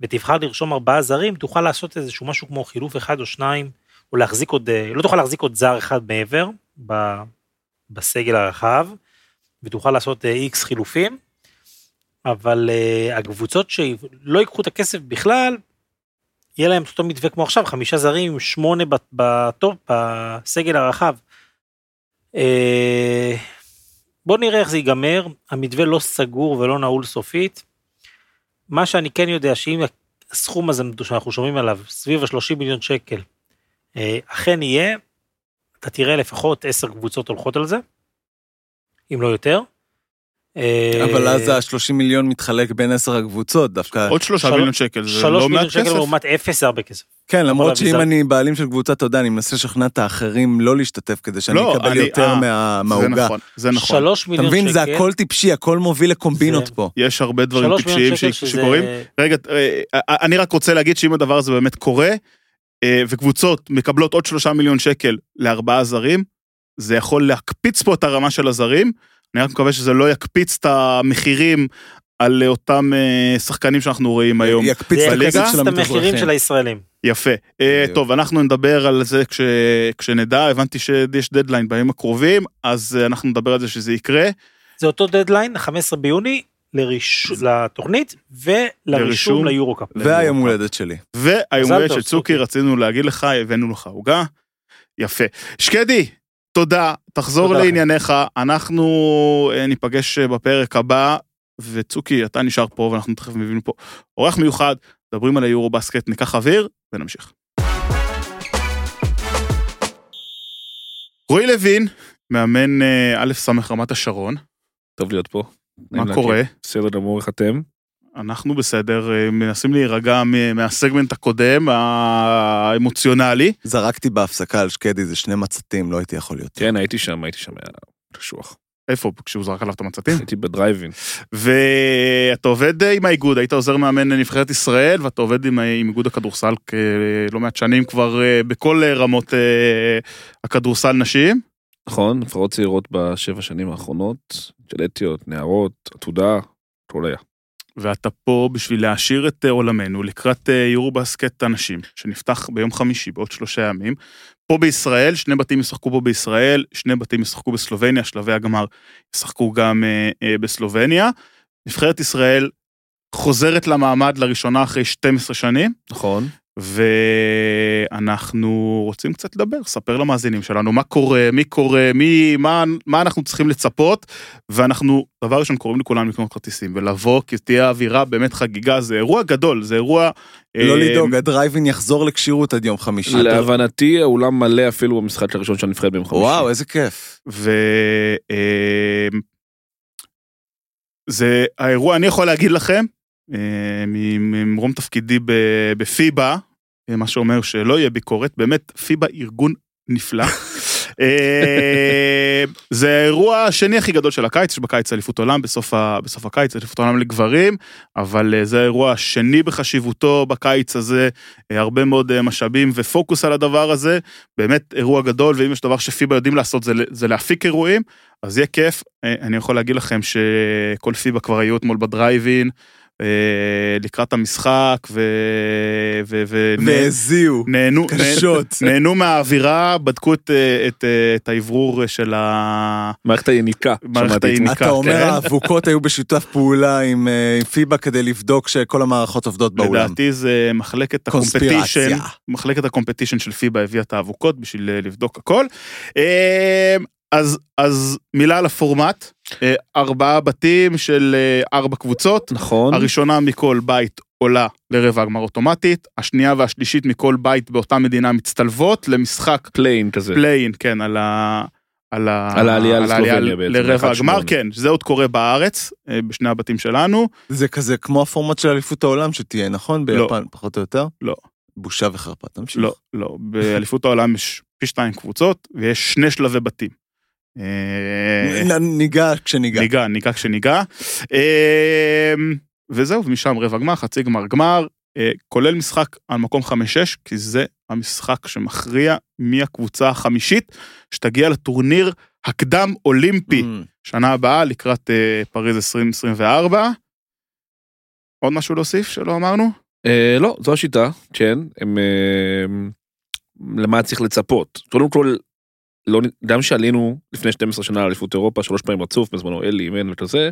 ותבחר לרשום ארבעה זרים, תוכל לעשות איזשהו משהו כמו חילוף אחד או שניים, או להחזיק עוד, אה, לא תוכל להחזיק עוד זר אחד מעבר ב, בסגל הרחב, ותוכל לעשות איקס חילופים, אבל uh, הקבוצות שלא ייקחו את הכסף בכלל, יהיה להם אותו מתווה כמו עכשיו, חמישה זרים, שמונה בטופ, בסגל הרחב. Uh, בוא נראה איך זה ייגמר, המתווה לא סגור ולא נעול סופית. מה שאני כן יודע, שאם הסכום הזה שאנחנו שומעים עליו, סביב ה-30 מיליון שקל, uh, אכן יהיה, אתה תראה לפחות עשר קבוצות הולכות על זה, אם לא יותר. אבל אז ה-30 מיליון מתחלק בין עשר הקבוצות, דווקא... עוד שלושה של- מיליון שקל, זה לא מיליון מעט שקל כסף. לעומת אפס זה הרבה כסף. כן, למרות שאם אני בעלים של קבוצה, אתה יודע, אני מנסה לשכנע את האחרים לא להשתתף כדי שאני לא, אקבל יותר אה, מה- זה מהעוגה. נכון, זה נכון. אתה מיליון שקל. מבין, זה הכל טיפשי, הכל מוביל לקומבינות פה. יש הרבה דברים מיליון טיפשיים שקל שקורים. רגע, אה, אני רק רוצה להגיד שאם הדבר הזה באמת קורה, אה, וקבוצות מקבלות עוד שלושה מיליון שקל לארבעה זרים, זה יכול להקפיץ פה את הרמה של הזרים. אני רק מקווה שזה לא יקפיץ את המחירים על אותם אה, שחקנים שאנחנו רואים היום. יקפיץ זה את? הכסף של המחירים. של הישראלים. יפה. אה. טוב, אנחנו נדבר על זה כש, כשנדע, הבנתי שיש דדליין בימים הקרובים, אז אה, אנחנו נדבר על זה שזה יקרה. זה אותו דדליין, 15 ביוני, לריש... לתוכנית לרישום. ולרישום ליורו-קאפ. והיום הולדת שלי. והיום הולדת של צוקי. רצינו להגיד לך, הבאנו לך עוגה. יפה. שקדי, תודה, תחזור תודה לכם. לענייניך, אנחנו אה, ניפגש אה, בפרק הבא, וצוקי, אתה נשאר פה, ואנחנו תכף מביאים פה אורח מיוחד, מדברים על היורו בסקט, ניקח אוויר ונמשיך. רועי לוין, מאמן אה, א' ס' רמת השרון, טוב להיות פה. מה קורה? בסדר גמור, איך אתם? אנחנו בסדר, אה, מנסים להירגע מהסגמנט הקודם, האמוציונלי. זרקתי בהפסקה על שקדי, זה שני מצתים, לא הייתי יכול להיות. כן, הייתי שם, הייתי שם, היה קשוח. איפה? כשהוא זרק עליו את המצתים? הייתי בדרייבין. ואתה עובד עם האיגוד, היית עוזר מאמן נבחרת ישראל, ואתה עובד עם, עם איגוד הכדורסל כלא מעט שנים כבר אה, בכל אה, רמות אה, הכדורסל נשים. נכון, נבחרות צעירות בשבע שנים האחרונות, ג'לטיות, נערות, עתודה, הכל היה. ואתה פה בשביל להעשיר את אה, עולמנו לקראת אה, יורו בסקט הנשים, שנפתח ביום חמישי בעוד שלושה ימים. פה בישראל, שני בתים ישחקו פה בישראל, שני בתים ישחקו בסלובניה, שלבי הגמר ישחקו גם אה, אה, בסלובניה. נבחרת ישראל חוזרת למעמד לראשונה אחרי 12 שנים, נכון. ואנחנו רוצים קצת לדבר, ספר למאזינים שלנו מה קורה, מי קורה, מי, מה, מה אנחנו צריכים לצפות, ואנחנו, דבר ראשון, קוראים לכולם לקנות כרטיסים ולבוא, כי תהיה אווירה באמת חגיגה, זה אירוע גדול, זה אירוע... לא אה, לדאוג, הדרייבין יחזור לכשירות עד יום חמישי. להבנתי, האולם מלא אפילו במשחק הראשון של הנבחרת ביום חמישי. וואו, איזה כיף. ו... אה, זה האירוע, אני יכול להגיד לכם, ממרום תפקידי בפיבה, אה, מה שאומר שלא יהיה ביקורת, באמת, פיבה ארגון נפלא. אה, זה האירוע השני הכי גדול של הקיץ, יש בקיץ אליפות עולם, בסוף, ה, בסוף הקיץ אליפות עולם לגברים, אבל אה, זה האירוע השני בחשיבותו בקיץ הזה, אה, הרבה מאוד אה, משאבים ופוקוס על הדבר הזה, באמת אירוע גדול, ואם יש דבר שפיבה יודעים לעשות זה, זה להפיק אירועים, אז יהיה כיף. אה, אני יכול להגיד לכם שכל פיבה כבר היו אתמול בדרייבין, אה, לקראת המשחק, ו... ו... ו... והזיעו, נהנו, קשות. נהנו מהאווירה, בדקו את, אה, את, אה, את האוורור של ה... מערכת היניקה. מערכת. היניקה. אתה אומר כן. האבוקות היו בשותף פעולה עם אה, עם פיבה כדי לבדוק שכל המערכות עובדות באולם. לדעתי זה מחלקת קונספירציה. הקומפטישן, מחלקת הקומפטישן של פיבה הביאה את האבוקות בשביל אה, לבדוק הכל. אה, אז, אז מילה על הפורמט, אה, ארבעה בתים של אה, ארבע קבוצות, נכון. הראשונה מכל בית עולה לרבע הגמר אוטומטית, השנייה והשלישית מכל בית באותה מדינה מצטלבות למשחק play-in כזה. play-in, כן, על ה... על, ה... על העלייה על לסלובניה בעצם, לרבע 1-8. הגמר, כן, זה עוד קורה בארץ, אה, בשני הבתים שלנו. זה כזה כמו הפורמט של אליפות העולם שתהיה, נכון? לא. ביפן, פחות או יותר? לא. בושה וחרפה, תמשיך. לא, לא, באליפות העולם יש פי שתיים קבוצות, ויש שני שלבי בתים. אה, ניגע כשניגע. ניגע, ניגע כשניגע. אה, וזהו, ומשם רבע גמר, חצי גמר, גמר, אה, כולל משחק על מקום 5-6, כי זה המשחק שמכריע מי הקבוצה החמישית שתגיע לטורניר הקדם אולימפי Mm. שנה הבאה לקראת אה, פריז 2024. עוד משהו להוסיף שלא אמרנו? לא, זו השיטה, כן. הם... למה צריך לצפות? קודם כל, לא, גם שעלינו לפני 12 שנה לאליפות אירופה שלוש פעמים רצוף, בזמנו אלי, אימן וכזה,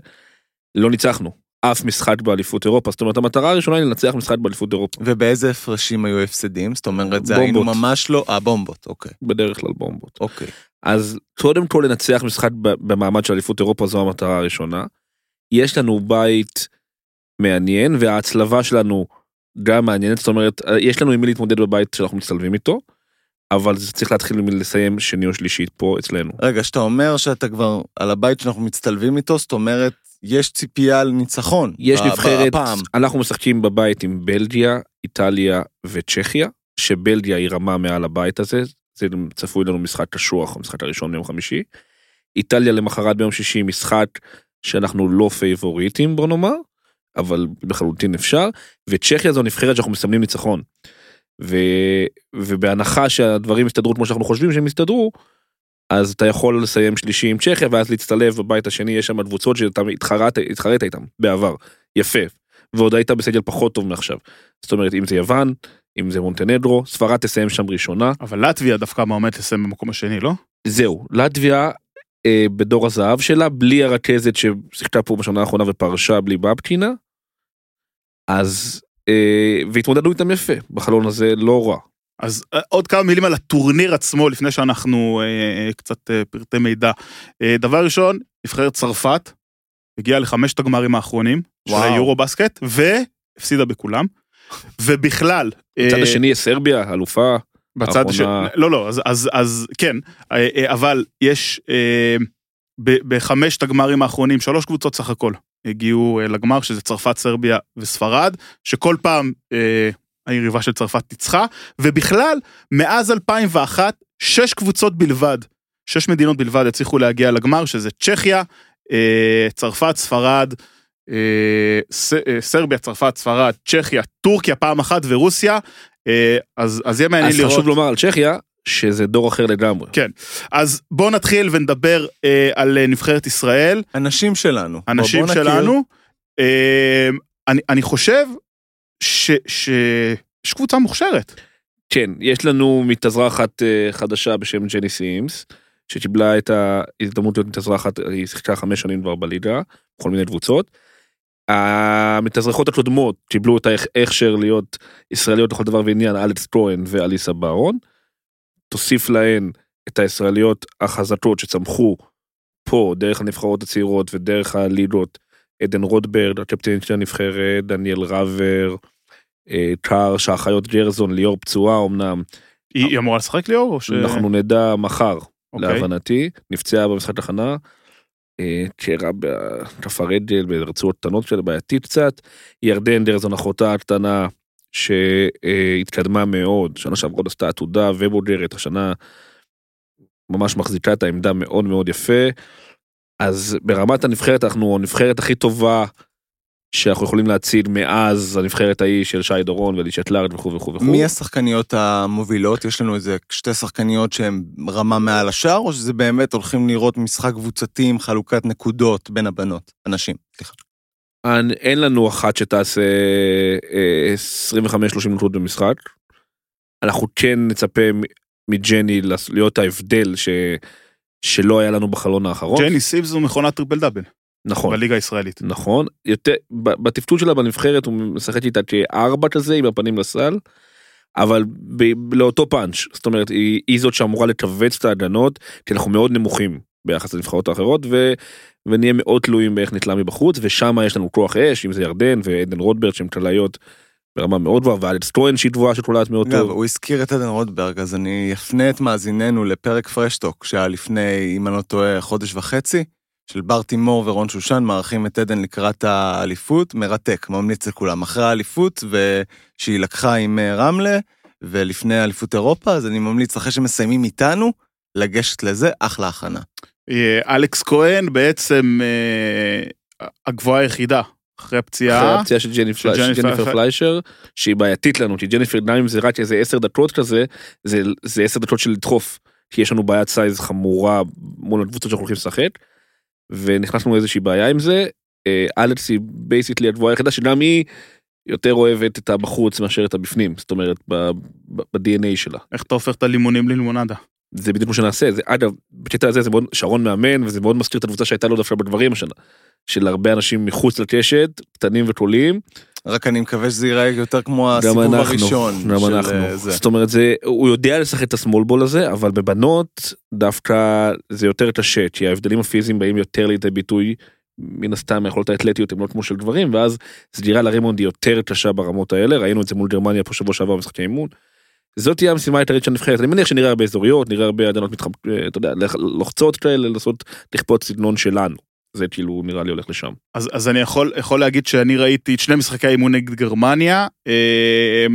לא ניצחנו אף משחק באליפות אירופה. זאת אומרת, המטרה הראשונה היא לנצח משחק באליפות אירופה. ובאיזה הפרשים היו הפסדים? זאת אומרת, זה היינו. ממש לא... אה, בומבות, אוקיי. בדרך כלל בומבות. אוקיי. אז קודם כל לנצח משחק במעמד של אליפות אירופה זו המטרה הראשונה. יש לנו בית מעניין וההצלבה שלנו גם מעניינת, זאת אומרת, יש לנו עם מי להתמודד בבית שאנחנו מצטלבים איתו, אבל זה צריך להתחיל מלסיים שני או שלישית פה אצלנו. רגע, שאתה אומר שאתה כבר על הבית שאנחנו מצטלבים איתו, זאת אומרת, יש ציפייה לניצחון. יש ב- נבחרת, הפעם. אנחנו משחקים בבית עם בלגיה, איטליה וצ'כיה, שבלגיה היא רמה מעל הבית הזה, זה צפוי לנו משחק קשוח, המשחק הראשון ביום חמישי. איטליה למחרת ביום שישי משחק שאנחנו לא פייבוריטים בוא נאמר, אבל לחלוטין אפשר, וצ'כיה זו נבחרת שאנחנו מסמנים ניצחון. ו... ובהנחה שהדברים יסתדרו כמו שאנחנו חושבים שהם יסתדרו, אז אתה יכול לסיים שלישי עם צ'כיה ואז להצטלב בבית השני יש שם קבוצות שאתה התחרת, התחרית איתם בעבר, יפה, ועוד היית בסגל פחות טוב מעכשיו. זאת אומרת אם זה יוון, אם זה מונטנדרו, ספרד תסיים שם ראשונה, אבל לטביה דווקא מועמדת לסיים במקום השני, לא? זהו, לטביה אה, בדור הזהב שלה, בלי הרכזת ששיחקה פה בשנה האחרונה ופרשה בלי בבקינה, אז, והתמודדנו איתם יפה, בחלון הזה לא רע. אז אה, עוד כמה מילים על הטורניר עצמו, לפני שאנחנו אה, אה, קצת אה, פרטי מידע. אה, דבר ראשון, נבחרת צרפת, הגיעה לחמשת הגמרים האחרונים של וואו. היורו בסקט, והפסידה בכולם. ובכלל, בצד אה, השני יש סרביה, אלופה, בצד השני, לא, לא, אז, אז, אז כן, אה, אה, אבל יש אה, בחמשת הגמרים האחרונים, שלוש קבוצות סך הכל הגיעו אה, לגמר, שזה צרפת, סרביה וספרד, שכל פעם אה, היריבה של צרפת ניצחה, ובכלל, מאז 2001, שש קבוצות בלבד, שש מדינות בלבד הצליחו להגיע לגמר, שזה צ'כיה, אה, צרפת, ספרד, אה, ס- אה, סרביה, צרפת, ספרד, צ'כיה, טורקיה פעם אחת ורוסיה. אז, אז יהיה מעניין אז לראות. חשוב לומר על צ'כיה, שזה דור אחר לגמרי. כן. אז בואו נתחיל ונדבר אה, על אה, נבחרת ישראל, אנשים שלנו. אנשים בוא. שלנו. אה, אני, אני חושב ש, שיש קבוצה מוכשרת. כן, יש לנו מתאזרחת אה, חדשה בשם ג'ני סימס, שקיבלה את ההזדמנות להיות מתאזרחת, היא שיחקה חמש שנים כבר בליגה, בכל מיני קבוצות. המתאזרחות הקודמות קיבלו את ההכשר להיות ישראליות לכל דבר ועניין, אלכס כהן ואליסה ברון. תוסיף להן את הישראליות החזקות שצמחו פה דרך הנבחרות הצעירות ודרך הליגות, עדן רוטברד, הקפטנית של הנבחרת, דניאל ראבר, אה, קאר, שהאחיות גרזון, ליאור פצועה אמנם, היא, היא אמורה לשחק ליאור? או ש... אנחנו נדע מחר, אוקיי. להבנתי, נפצעה במשחק הכנה, אה, קרע בכף הרגל, ברצועות קטנות שלה, בעייתית קצת, ירדן דרזון אחותה הקטנה, שהתקדמה מאוד, שנה שעברה עוד עשתה עתודה ובוגרת, השנה ממש מחזיקה את העמדה מאוד מאוד יפה, אז ברמת הנבחרת אנחנו הנבחרת הכי טובה שאנחנו יכולים להציל מאז הנבחרת ההיא של שי דורון ואלישת לארד וכו' וכו' וכו'. מי השחקניות המובילות? יש לנו איזה שתי שחקניות שהן רמה מעל השאר, או שזה באמת הולכים לראות משחק קבוצתי עם חלוקת נקודות בין הבנות? הנשים, סליחה. אין- לנו אחת שתעשה אה, 25-30 נקודות במשחק. אנחנו כן נצפה מג'ני להיות ההבדל ש... שלא היה לנו בחלון האחרון. ג'ני סימס זו מכונת triple double, נכון. בליגה הישראלית. נכון, יותר, בתפקוד שלה בנבחרת הוא משחק איתה כארבע כזה עם הפנים לסל, אבל ב, לאותו פאנץ', זאת אומרת היא, היא זאת שאמורה לכווץ את ההגנות, כי אנחנו מאוד נמוכים ביחס לנבחרות האחרות, ו, ונהיה מאוד תלויים באיך נתלה מבחוץ, ושם יש לנו כוח אש, אם זה ירדן ועדן רוטברט שהם קלעיות ברמה מאוד גבוהה, ואלכס טרואן שהיא גבוהה שקולעת מאוד טוב. הוא הזכיר את עדן רוטברג, אז אני אפנה את מאזיננו לפרק פרשטוק, שהיה לפני, אם אני לא טועה, חודש וחצי, של בר תימור ורון שושן, מארחים את עדן לקראת האליפות, מרתק, ממליץ לכולם. אחרי האליפות, ושהיא לקחה עם אה, רמלה, ולפני אליפות אירופה, אז אני ממליץ, אחרי שמסיימים איתנו, לגשת לזה, אחלה הכנה. אה, אלכס כהן בעצם אה, הגבוהה היחידה אחרי אחרי הפציעה. הפציעה של ג'ניפר ג'ניפר פליישר. שהיא בעייתית לנו, כי ג'ניפר גם אם זה רק איזה עשר דקות כזה, זה זה עשר דקות של לדחוף, כי יש לנו בעיית size חמורה מול הקבוצות שאנחנו הולכים לשחק, ונכנסנו לאיזושהי בעיה עם זה. אה, אלכס היא basically הגבוהה היחידה שגם היא יותר אוהבת את הבחוץ מאשר את הבפנים, זאת אומרת ב-DNA שלה. איך אתה הופך את הלימונים ללימונדה? זה בדיוק מה שנעשה, זה אגב, בקטע הזה זה מאוד, שרון מאמן וזה מאוד מזכיר את הקבוצה שהייתה לו דווקא בגברים השנה. של הרבה אנשים מחוץ לקשת, קטנים ותולים, רק אני מקווה שזה ייראה יותר כמו גם הסיבוב אנחנו, הראשון. גם של, אנחנו. אה, זה. זאת אומרת, זה, הוא יודע לשחק את הסמול בול הזה, אבל בבנות דווקא זה יותר קשה, כי ההבדלים הפיזיים באים יותר לידי ביטוי, מן הסתם היכולות האתלטיות הן לא כמו של גברים, ואז סגירה לרימונד היא יותר קשה ברמות האלה, ראינו את זה מול גרמניה פה שבוע שעבר במשחקי אימון. זאת תהיה המשימה העיקרית של הנבחרת, אני מניח שנראה הרבה אזוריות, נראה הרבה הגנות מתחמ... אה, אתה יודע, לוחצות כאלה, לעשות, לכפות סגנון שלנו. זה כאילו נראה לי הולך לשם. אז, אז אני יכול, יכול להגיד שאני ראיתי את שני משחקי האימון נגד גרמניה, אה,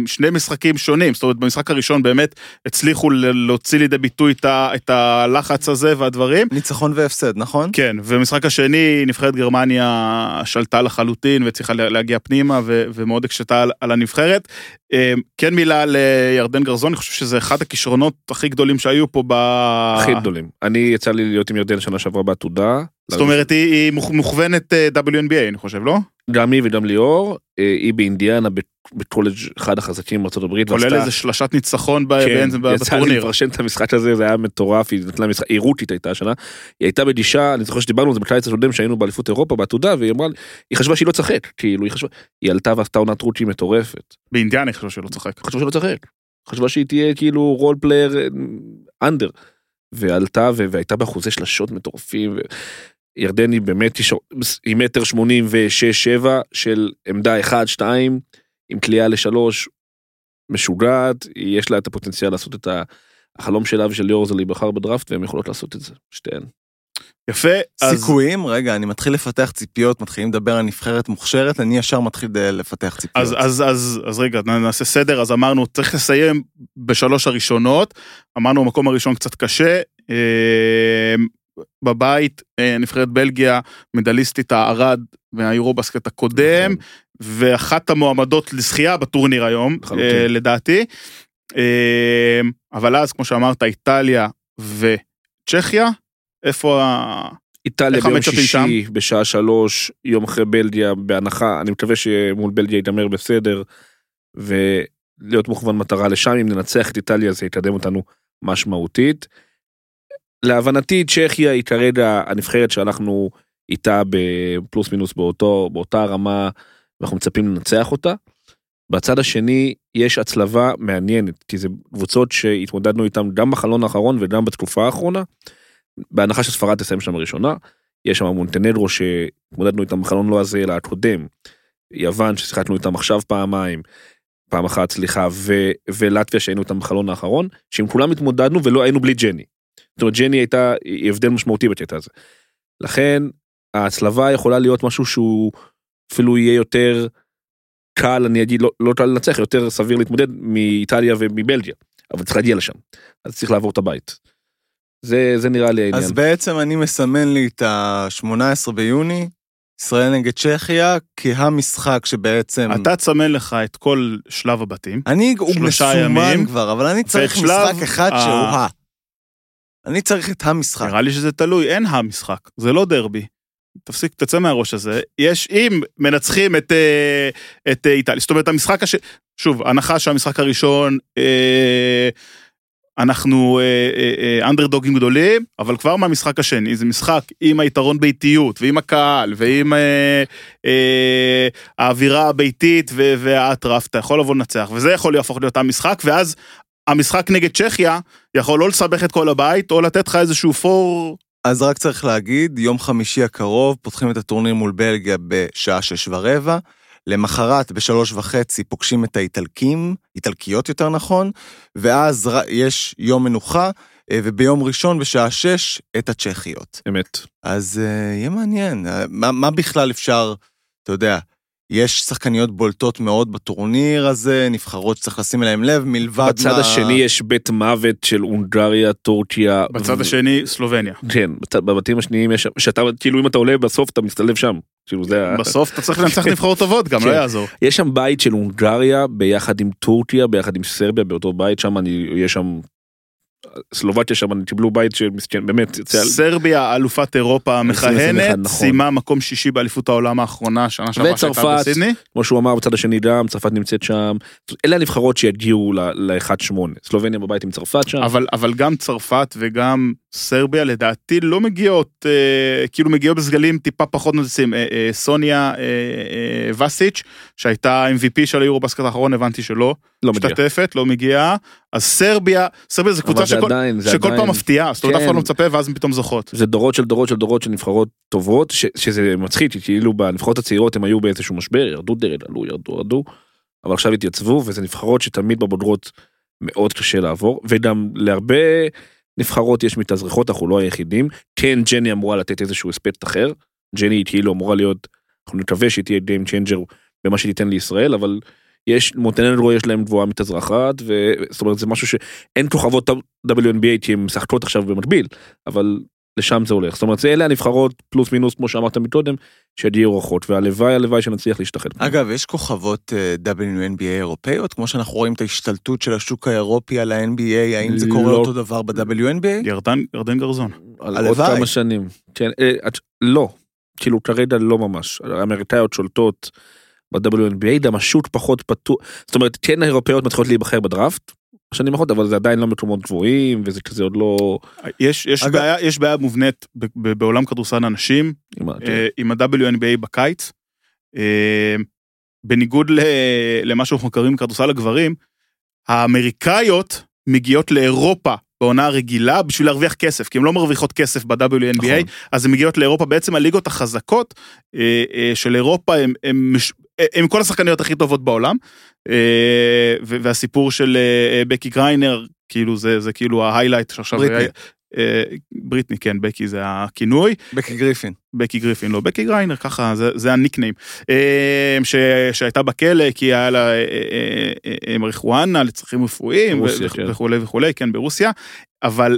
שני משחקים שונים, זאת אומרת במשחק הראשון באמת הצליחו ל- להוציא לידי ביטוי את, ה, את הלחץ הזה והדברים. ניצחון והפסד, נכון? כן, ובמשחק השני נבחרת גרמניה שלטה לחלוטין לה- להגיע פנימה ו, ומאוד הקשתה על, על הנבחרת. אה, כן מילה לירדן גרזון, אני חושב שזה אחד הכישרונות הכי גדולים שהיו פה ב... הכי גדולים. אני יצא לי להיות עם ירדן שנה שעברה בעתודה. זאת אומרת היא, היא מוכ- מוכוונת אה, WNBA אני חושב, לא? גם היא וגם ליאור, אה, היא באינדיאנה בקולג' אחד החזקים בארצות הברית. כולל איזה שלשת ניצחון ב- כן, יצא לי בטורניר. לפרשן את המשחק הזה, זה היה מטורף, היא נתנה משחק, היא רותית הייתה השנה, היא הייתה בגישה, אני זוכר שדיברנו על זה בקיץ הקודם שהיינו באליפות אירופה בעתודה, והיא אמרה היא חשבה שהיא לא תשחק, כאילו היא חשבה, היא עלתה ועשתה עונת רותי מטורפת, באינדיאנה אני חושב שלא צחק. חשבה שלא תשחק, חשבה שהיא תהיה כאילו רול פלייר אנדר, ועלתה והייתה באחוזי שלשות מטורפים, ו- ירדן היא באמת היא מטר שמונים ושש שבע של עמדה אחד שתיים עם כליאה לשלוש משוגעת יש לה את הפוטנציאל לעשות את החלום שלה ושל ליאור זה להיבחר בדראפט והם יכולות לעשות את זה שתיהן. יפה, אז סיכויים, רגע, אני מתחיל לפתח ציפיות, מתחילים לדבר על נבחרת מוכשרת, אני ישר מתחיל לפתח ציפיות. אז, אז, אז, אז רגע, נעשה סדר, אז אמרנו, צריך לסיים בשלוש הראשונות, אמרנו, המקום הראשון קצת קשה, אה, בבית, אה, נבחרת בלגיה, מדליסטית הערד מהיורובסקט הקודם, נכון. ואחת המועמדות לזכייה בטורניר היום. אה, לדעתי. אה, אבל אז, כמו שאמרת, איטליה וצ'כיה, איפה ה... איטליה ביום שישי בשעה שלוש יום אחרי בלגיה בהנחה אני מקווה שמול בלגיה ייגמר בסדר ולהיות מוכוון מטרה לשם אם ננצח את איטליה זה יקדם אותנו משמעותית. להבנתי צ'כיה היא כרגע הנבחרת שאנחנו איתה בפלוס מינוס באותו באותה רמה ואנחנו מצפים לנצח אותה. בצד השני יש הצלבה מעניינת כי זה קבוצות שהתמודדנו איתן גם בחלון האחרון וגם בתקופה האחרונה. בהנחה שספרד תסיים שם ראשונה, יש שם מונטנדרו שהתמודדנו איתם בחלון לא הזה אלא הקודם, יוון ששיחקנו איתם עכשיו פעמיים, פעם אחת סליחה, ו- ולטביה שהיינו איתם בחלון האחרון, שעם כולם התמודדנו ולא היינו בלי ג'ני. זאת אומרת ג'ני הייתה היא הבדל משמעותי בקטע הזה. לכן ההצלבה יכולה להיות משהו שהוא אפילו יהיה יותר קל אני אגיד לא, לא קל לנצח יותר סביר להתמודד מאיטליה ומבלגיה אבל צריך להגיע לשם אז צריך לעבור את הבית. זה זה נראה לי העניין. אז בעצם אני מסמן לי את ה-18 ביוני, ישראל נגד צ'כיה, כהמשחק שבעצם... אתה תסמן לך את כל שלב הבתים. אני, הוא מסומן ימים, כבר, אבל אני צריך משחק אחד שהוא ה... אני צריך את המשחק. נראה לי שזה תלוי, אין המשחק, זה לא דרבי. תפסיק, תצא מהראש הזה. יש, אם מנצחים את, אה, את אה, איטליה, זאת אומרת, המשחק הש... שוב, הנחה שהמשחק הראשון, אה, אנחנו אנדרדוגים גדולים, אבל כבר מהמשחק השני, זה משחק עם היתרון ביתיות, ועם הקהל, ועם אה, אה, האווירה הביתית והאטרף, אתה יכול לבוא לנצח, וזה יכול להפוך להיות המשחק, ואז המשחק נגד צ'כיה יכול לא לסבך את כל הבית, או לתת לך איזשהו פור אז רק צריך להגיד, יום חמישי הקרוב פותחים את הטורניר מול בלגיה בשעה שש ורבע. למחרת בשלוש וחצי פוגשים את האיטלקים, איטלקיות יותר נכון, ואז יש יום מנוחה, אה, וביום ראשון בשעה שש את הצ'כיות. אמת. אז uh, יהיה מעניין, אה, מה, מה בכלל אפשר, אתה יודע, יש שחקניות בולטות מאוד בטורניר הזה, נבחרות שצריך לשים אליהם לב, מלבד בצד מה... השני יש בית מוות של הונגריה, טורקיה. בצד ו... השני, סלובניה. כן, בבתים השניים יש, שאתה, כאילו אם אתה עולה בסוף אתה מצטלב שם. כאילו זה... בסוף אתה צריך לנצח נבחרות טובות, גם לא כן. יעזור. יש שם בית של הונגריה ביחד עם טורקיה, ביחד עם סרביה, באותו בית שם, אני, יש שם סלובקיה שם קיבלו בית שמסכן באמת. סרביה אלופת אירופה המכהנת, נכון. סיימה מקום שישי באליפות העולם האחרונה שנה שעברה שהייתה בסידני. כמו שהוא אמר בצד השני גם צרפת נמצאת שם אלה הנבחרות שיגיעו ל-1-8 סלובניה בבית עם צרפת שם. אבל אבל גם צרפת וגם סרביה לדעתי לא מגיעות אה, כאילו מגיעות בסגלים טיפה פחות נוצצים אה, אה, סוניה אה, אה, וסיץ' שהייתה MVP של היורו-בסקט האחרון הבנתי שלא. לא משתתפת, לא מגיעה, אז סרביה, סרביה זה קבוצה שכל, עדיין, שכל עדיין, פעם מפתיעה, זאת אומרת אף אחד לא כן. מצפה ואז הם פתאום זוכות. זה דורות של דורות של דורות של נבחרות טובות, ש, שזה מצחיק, כאילו בנבחרות הצעירות הם היו באיזשהו משבר, ירדו דרד, עלו, ירדו, ירדו, אבל עכשיו התייצבו, וזה נבחרות שתמיד בבודרות מאוד קשה לעבור, וגם להרבה נבחרות יש מתאזרחות, אנחנו לא היחידים, כן ג'ני אמורה לתת איזשהו אספקט אחר, ג'ני כאילו אמורה להיות, אנחנו נקווה שהיא תהיה Game Changer במה שתיתן לישראל, אבל יש, מונטנגרו יש להם גבוהה מתאזרחת, זאת אומרת זה משהו שאין כוכבות WNBA כי הן משחקות עכשיו במקביל, אבל לשם זה הולך. זאת אומרת, זה אלה הנבחרות פלוס מינוס כמו שאמרת מקודם, שיגיעו אורחות, והלוואי הלוואי שנצליח להשתחל. אגב, יש כוכבות uh, WNBA אירופאיות, כמו שאנחנו רואים את ההשתלטות של השוק האירופי על ה-NBA, האם זה קורה לא... אותו דבר ב-WNBA? ירדן, ירדן גרזון. הלוואי. עוד כמה שנים. כן, אה, לא, כאילו כרגע לא ממש. האמריקאיות שולטות. ב-WNBA, גם השוט פחות פתוח, זאת אומרת, כן האירופאיות מתחילות להיבחר בדראפט, בשנים האחרונות, אבל זה עדיין לא מקומות גבוהים, וזה כזה עוד לא... יש, יש, אגב... בעיה, יש בעיה מובנית בעולם כדורסל הנשים, עם, אה, עם ה-WNBA בקיץ. אה, בניגוד למה שאנחנו מכירים בכדורסל הגברים, האמריקאיות מגיעות לאירופה בעונה הרגילה בשביל להרוויח כסף, כי הן לא מרוויחות כסף ב-WNBA, נכון. אז הן מגיעות לאירופה, בעצם הליגות החזקות אה, אה, של אירופה הם, הם, הם כל השחקניות הכי טובות בעולם, אה, והסיפור של אה, בקי גריינר, כאילו זה, זה כאילו ההיילייט שעכשיו... בריטני. אה, בריטני, כן, בקי זה הכינוי. בקי גריפין. בקי גריפין, לא, בקי גריינר, ככה, זה, זה הניקניים. ש, שהייתה בכלא כי היה לה מריחואנה לצרכים רפואיים ברוסיה, כן. וכולי וכולי, כן, ברוסיה, אבל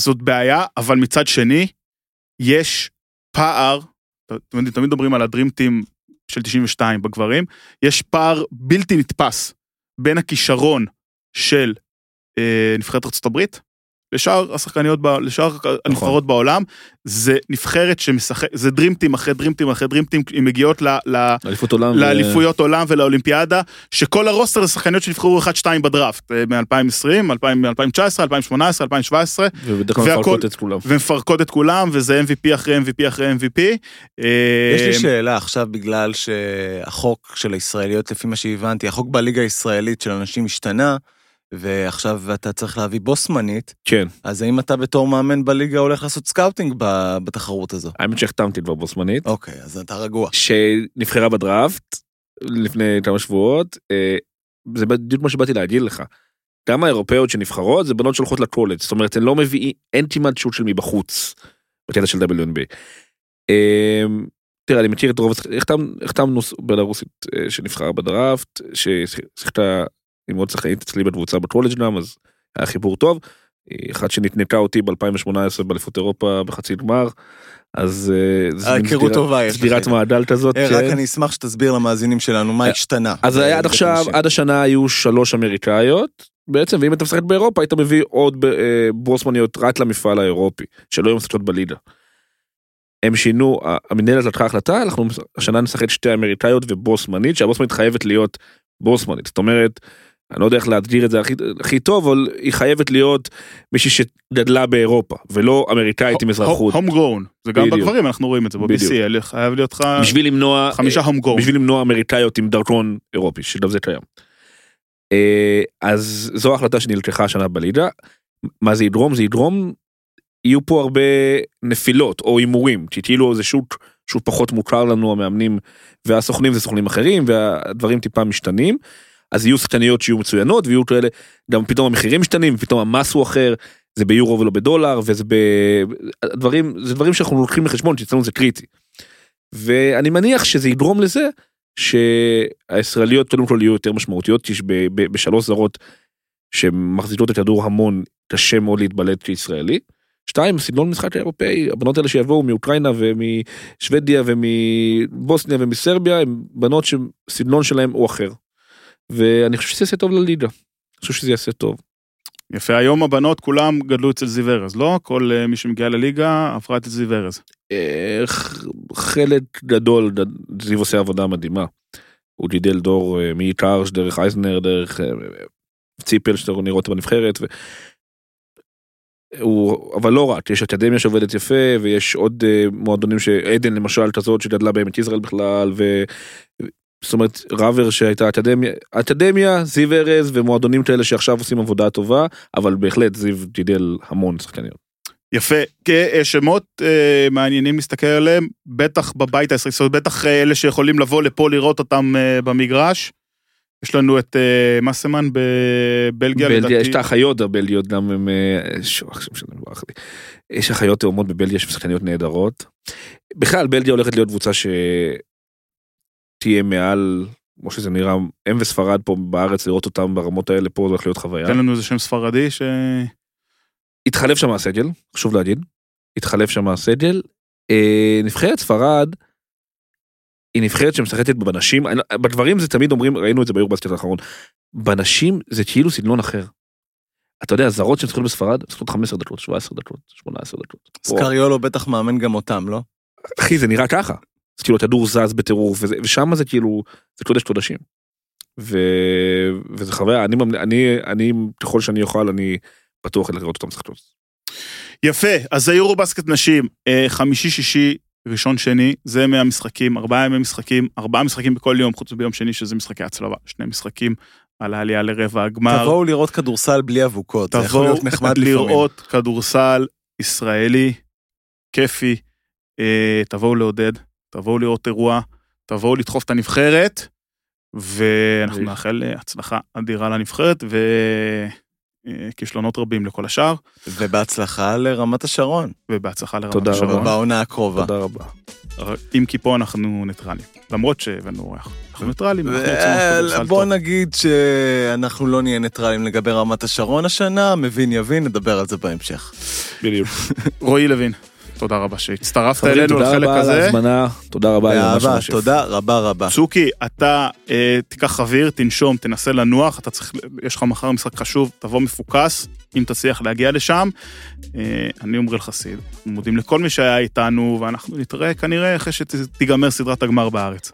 זאת בעיה, אבל מצד שני, יש פער, תמיד, תמיד מדברים על הדרימטים של 92 בגברים, יש פער בלתי נתפס בין הכישרון של אה, נבחרת הברית לשאר השחקניות, לשאר נכון. הנבחרות בעולם, זה נבחרת שמשחק, זה דרימטים אחרי דרימטים אחרי דרימטים, הן מגיעות לאליפויות עולם ולאולימפיאדה, שכל הרוסטר זה שחקניות שנבחרו 1-2 בדראפט, מ-2020, 2019, 2018, 2017. ובדרך כלל מפרקות את כולם. ומפרקות את כולם, וזה MVP אחרי MVP אחרי MVP. יש לי שאלה עכשיו, בגלל שהחוק של הישראליות, לפי מה שהבנתי, החוק בליגה הישראלית של אנשים השתנה, ועכשיו אתה צריך להביא בוסמנית. כן. אז האם אתה בתור מאמן בליגה הולך לעשות scouting בתחרות הזו? האמת שהחתמתי כבר בוסמנית. אוקיי, אז אתה רגוע. שנבחרה בדראפט לפני כמה שבועות, אה, זה בדיוק מה שבאתי להגיד לך. גם האירופאיות שנבחרות זה בנות שהולכות לקולג', זאת אומרת, הן לא מביאים, אין כמעט שוט של מבחוץ, בקטע של WNB. אה, תראה, אני מכיר את רוב, החתמנו בלרוסית אה, שנבחרה בדראפט, ששיחקה עם עוד שחקנית אצלי בקבוצה בקולג' גם, אז היה חיבור טוב. אחת שנתנקה אותי ב-2018 באליפות אירופה בחצי גמר, אז אה, זה היכרות טובה סדירת מעגל כזאת. אה, רק כן. אני אשמח שתסביר למאזינים שלנו מה אה, השתנה. אז עד עכשיו, עד השנה היו שלוש אמריקאיות, בעצם, ואם אתה משחק באירופה היית מביא עוד בוסמניות רק למפעל האירופי, שלא היו משחקות בליגה. הם שינו, המנהלת לקחה החלטה, אנחנו השנה נשחק שתי אמריקאיות ובוסמנית, שהבוסמנית חייבת להיות בוסמנית. זאת אומרת, אני לא יודע איך להגדיר את זה הכי, הכי טוב, אבל היא חייבת להיות מישהי שגדלה באירופה, ולא אמריקאית עם אזרחות. הום גרון, זה גם בדיוק. בגברים, אנחנו רואים את זה. ב-BCL, חייב להיות לך בשביל למנוע, חמישה הום גרון. בשביל למנוע אמריקאיות עם דרכון אירופי, שגם זה קיים. אה, אז זו ההחלטה שנלקחה השנה בליגה. מה זה ידרום? זה ידרום, יהיו פה הרבה נפילות או הימורים, כי כאילו זה שוק שהוא פחות מוכר לנו המאמנים והסוכנים זה סוכנים אחרים והדברים טיפה משתנים. אז יהיו שחקניות שיהיו מצוינות ויהיו כאלה, גם פתאום המחירים משתנים ופתאום המס הוא אחר, זה ביורו ולא בדולר וזה ב... דברים, זה דברים שאנחנו לוקחים בחשבון שאצלנו זה קריטי. ואני מניח שזה יגרום לזה שהישראליות קודם כל יהיו יותר משמעותיות, כי ב- ב- בשלוש זרות שמחזיקות את הכדור המון, קשה מאוד להתבלט כישראלי. שתיים, סגנון משחק האירופאי, הבנות האלה שיבואו מאוקראינה ומשוודיה ומבוסניה ומסרביה, הן בנות שסגנון שלהם הוא אחר. ואני חושב שזה יעשה טוב לליגה. אני חושב שזה יעשה טוב. יפה, היום הבנות כולם גדלו אצל זיו ארז, לא? כל אה, מי שמגיע לליגה עברה אצל זיו ארז. אה, חלק גדול, זיו עושה עבודה מדהימה. הוא גידל דור אה, מקארש, דרך אייזנר, דרך ציפל שאתה נראה אותה בנבחרת. ו... הוא, אבל לא רק, יש אקדמיה שעובדת יפה ויש עוד מועדונים שעדן למשל כזאת שגדלה בעמק יזרעאל בכלל ו... זאת אומרת ראבר שהייתה אקדמיה, אקדמיה, זיו ארז ומועדונים כאלה שעכשיו עושים עבודה טובה, אבל בהחלט זיו גידל המון שחקניות. יפה, כ- שמות אה, מעניינים להסתכל עליהם, בטח בבית הישראלי, זאת אומרת, בטח אה, אלה שיכולים לבוא לפה לראות אותם אה, במגרש. יש לנו את אה, מסמן בבלגיה, בלגיה, יש את. האחיות הבלגיות גם הם, אה, לי. יש אחיות תאומות בבלגיה שהן שחקניות נהדרות. בכלל בלגיה הולכת להיות קבוצה שתהיה מעל, כמו שזה נראה, הם וספרד פה בארץ לראות אותם ברמות האלה פה הולך להיות חוויה. תן לנו איזה שם ספרדי ש... התחלף שם הסגל, חשוב להגיד. התחלף שם הסגל. אה, נבחרת ספרד היא נבחרת שמשחקת בנשים, לא- בגברים זה תמיד אומרים, ראינו את זה ביורבסקט האחרון, בנשים זה כאילו סגנון אחר. אתה יודע, זרות שמשחקות בספרד, משחקות 15 דקות, 17 דקות, 18 דקות. סקריולו בטח מאמן גם אותם, לא? אחי, זה נראה ככה. זה כאילו הכדור זז בטירוף, ושם זה כאילו, זה קודש קודשים. ו... וזה חוויה, אני, אני, אני, ככל שאני אוכל, אני בטוח לראות אותם משחקות. יפה, אז זה יורו בסקט נשים, אה, חמישי, שישי, ראשון, שני, זה מהמשחקים, ארבעה ימי משחקים, ארבעה משחקים בכל יום, חוץ מביום שני שזה משחקי הצלבה, שני משחקים על העלייה לרבע הגמר. תבואו לראות כדורסל בלי אבוקות, זה יכול תבואו להיות נחמד לפעמים. לראות כדורסל ישראלי, כיפי, אה, תבואו לעודד, תבואו לראות אירוע, תבואו לדחוף את הנבחרת, ואנחנו. נאחל אה, הצלחה אדירה לנבחרת, וכישלונות רבים לכל השאר, ובהצלחה לרמת השרון, ובהצלחה לרמת תודה השרון. רבה. בעונה הקרובה. תודה רבה. אם כי פה אנחנו ניטרלים, למרות שהבאנו אורח. אנחנו ניטרלים, אנחנו רוצים לראות ו- כדורסל בוא טוב. נגיד שאנחנו לא נהיה ניטרלים לגבי רמת השרון השנה, מבין יבין, נדבר על זה בהמשך. בדיוק. רועי לוין, תודה רבה שהצטרפת חברים, אלינו תודה לחלק רבה על הזה. ההזמנה, תודה רבה. על ממש תודה רבה רבה. צוקי, אתה אה, תיקח אוויר, תנשום, תנסה לנוח, אתה צריך, יש לך מחר משחק חשוב, תבוא מפוקס, אם תצליח להגיע לשם. אה, אני עמרי חסיד, אנחנו מודים לכל מי שהיה איתנו, ואנחנו נתראה כנראה אחרי שתיגמר סדרת הגמר בארץ.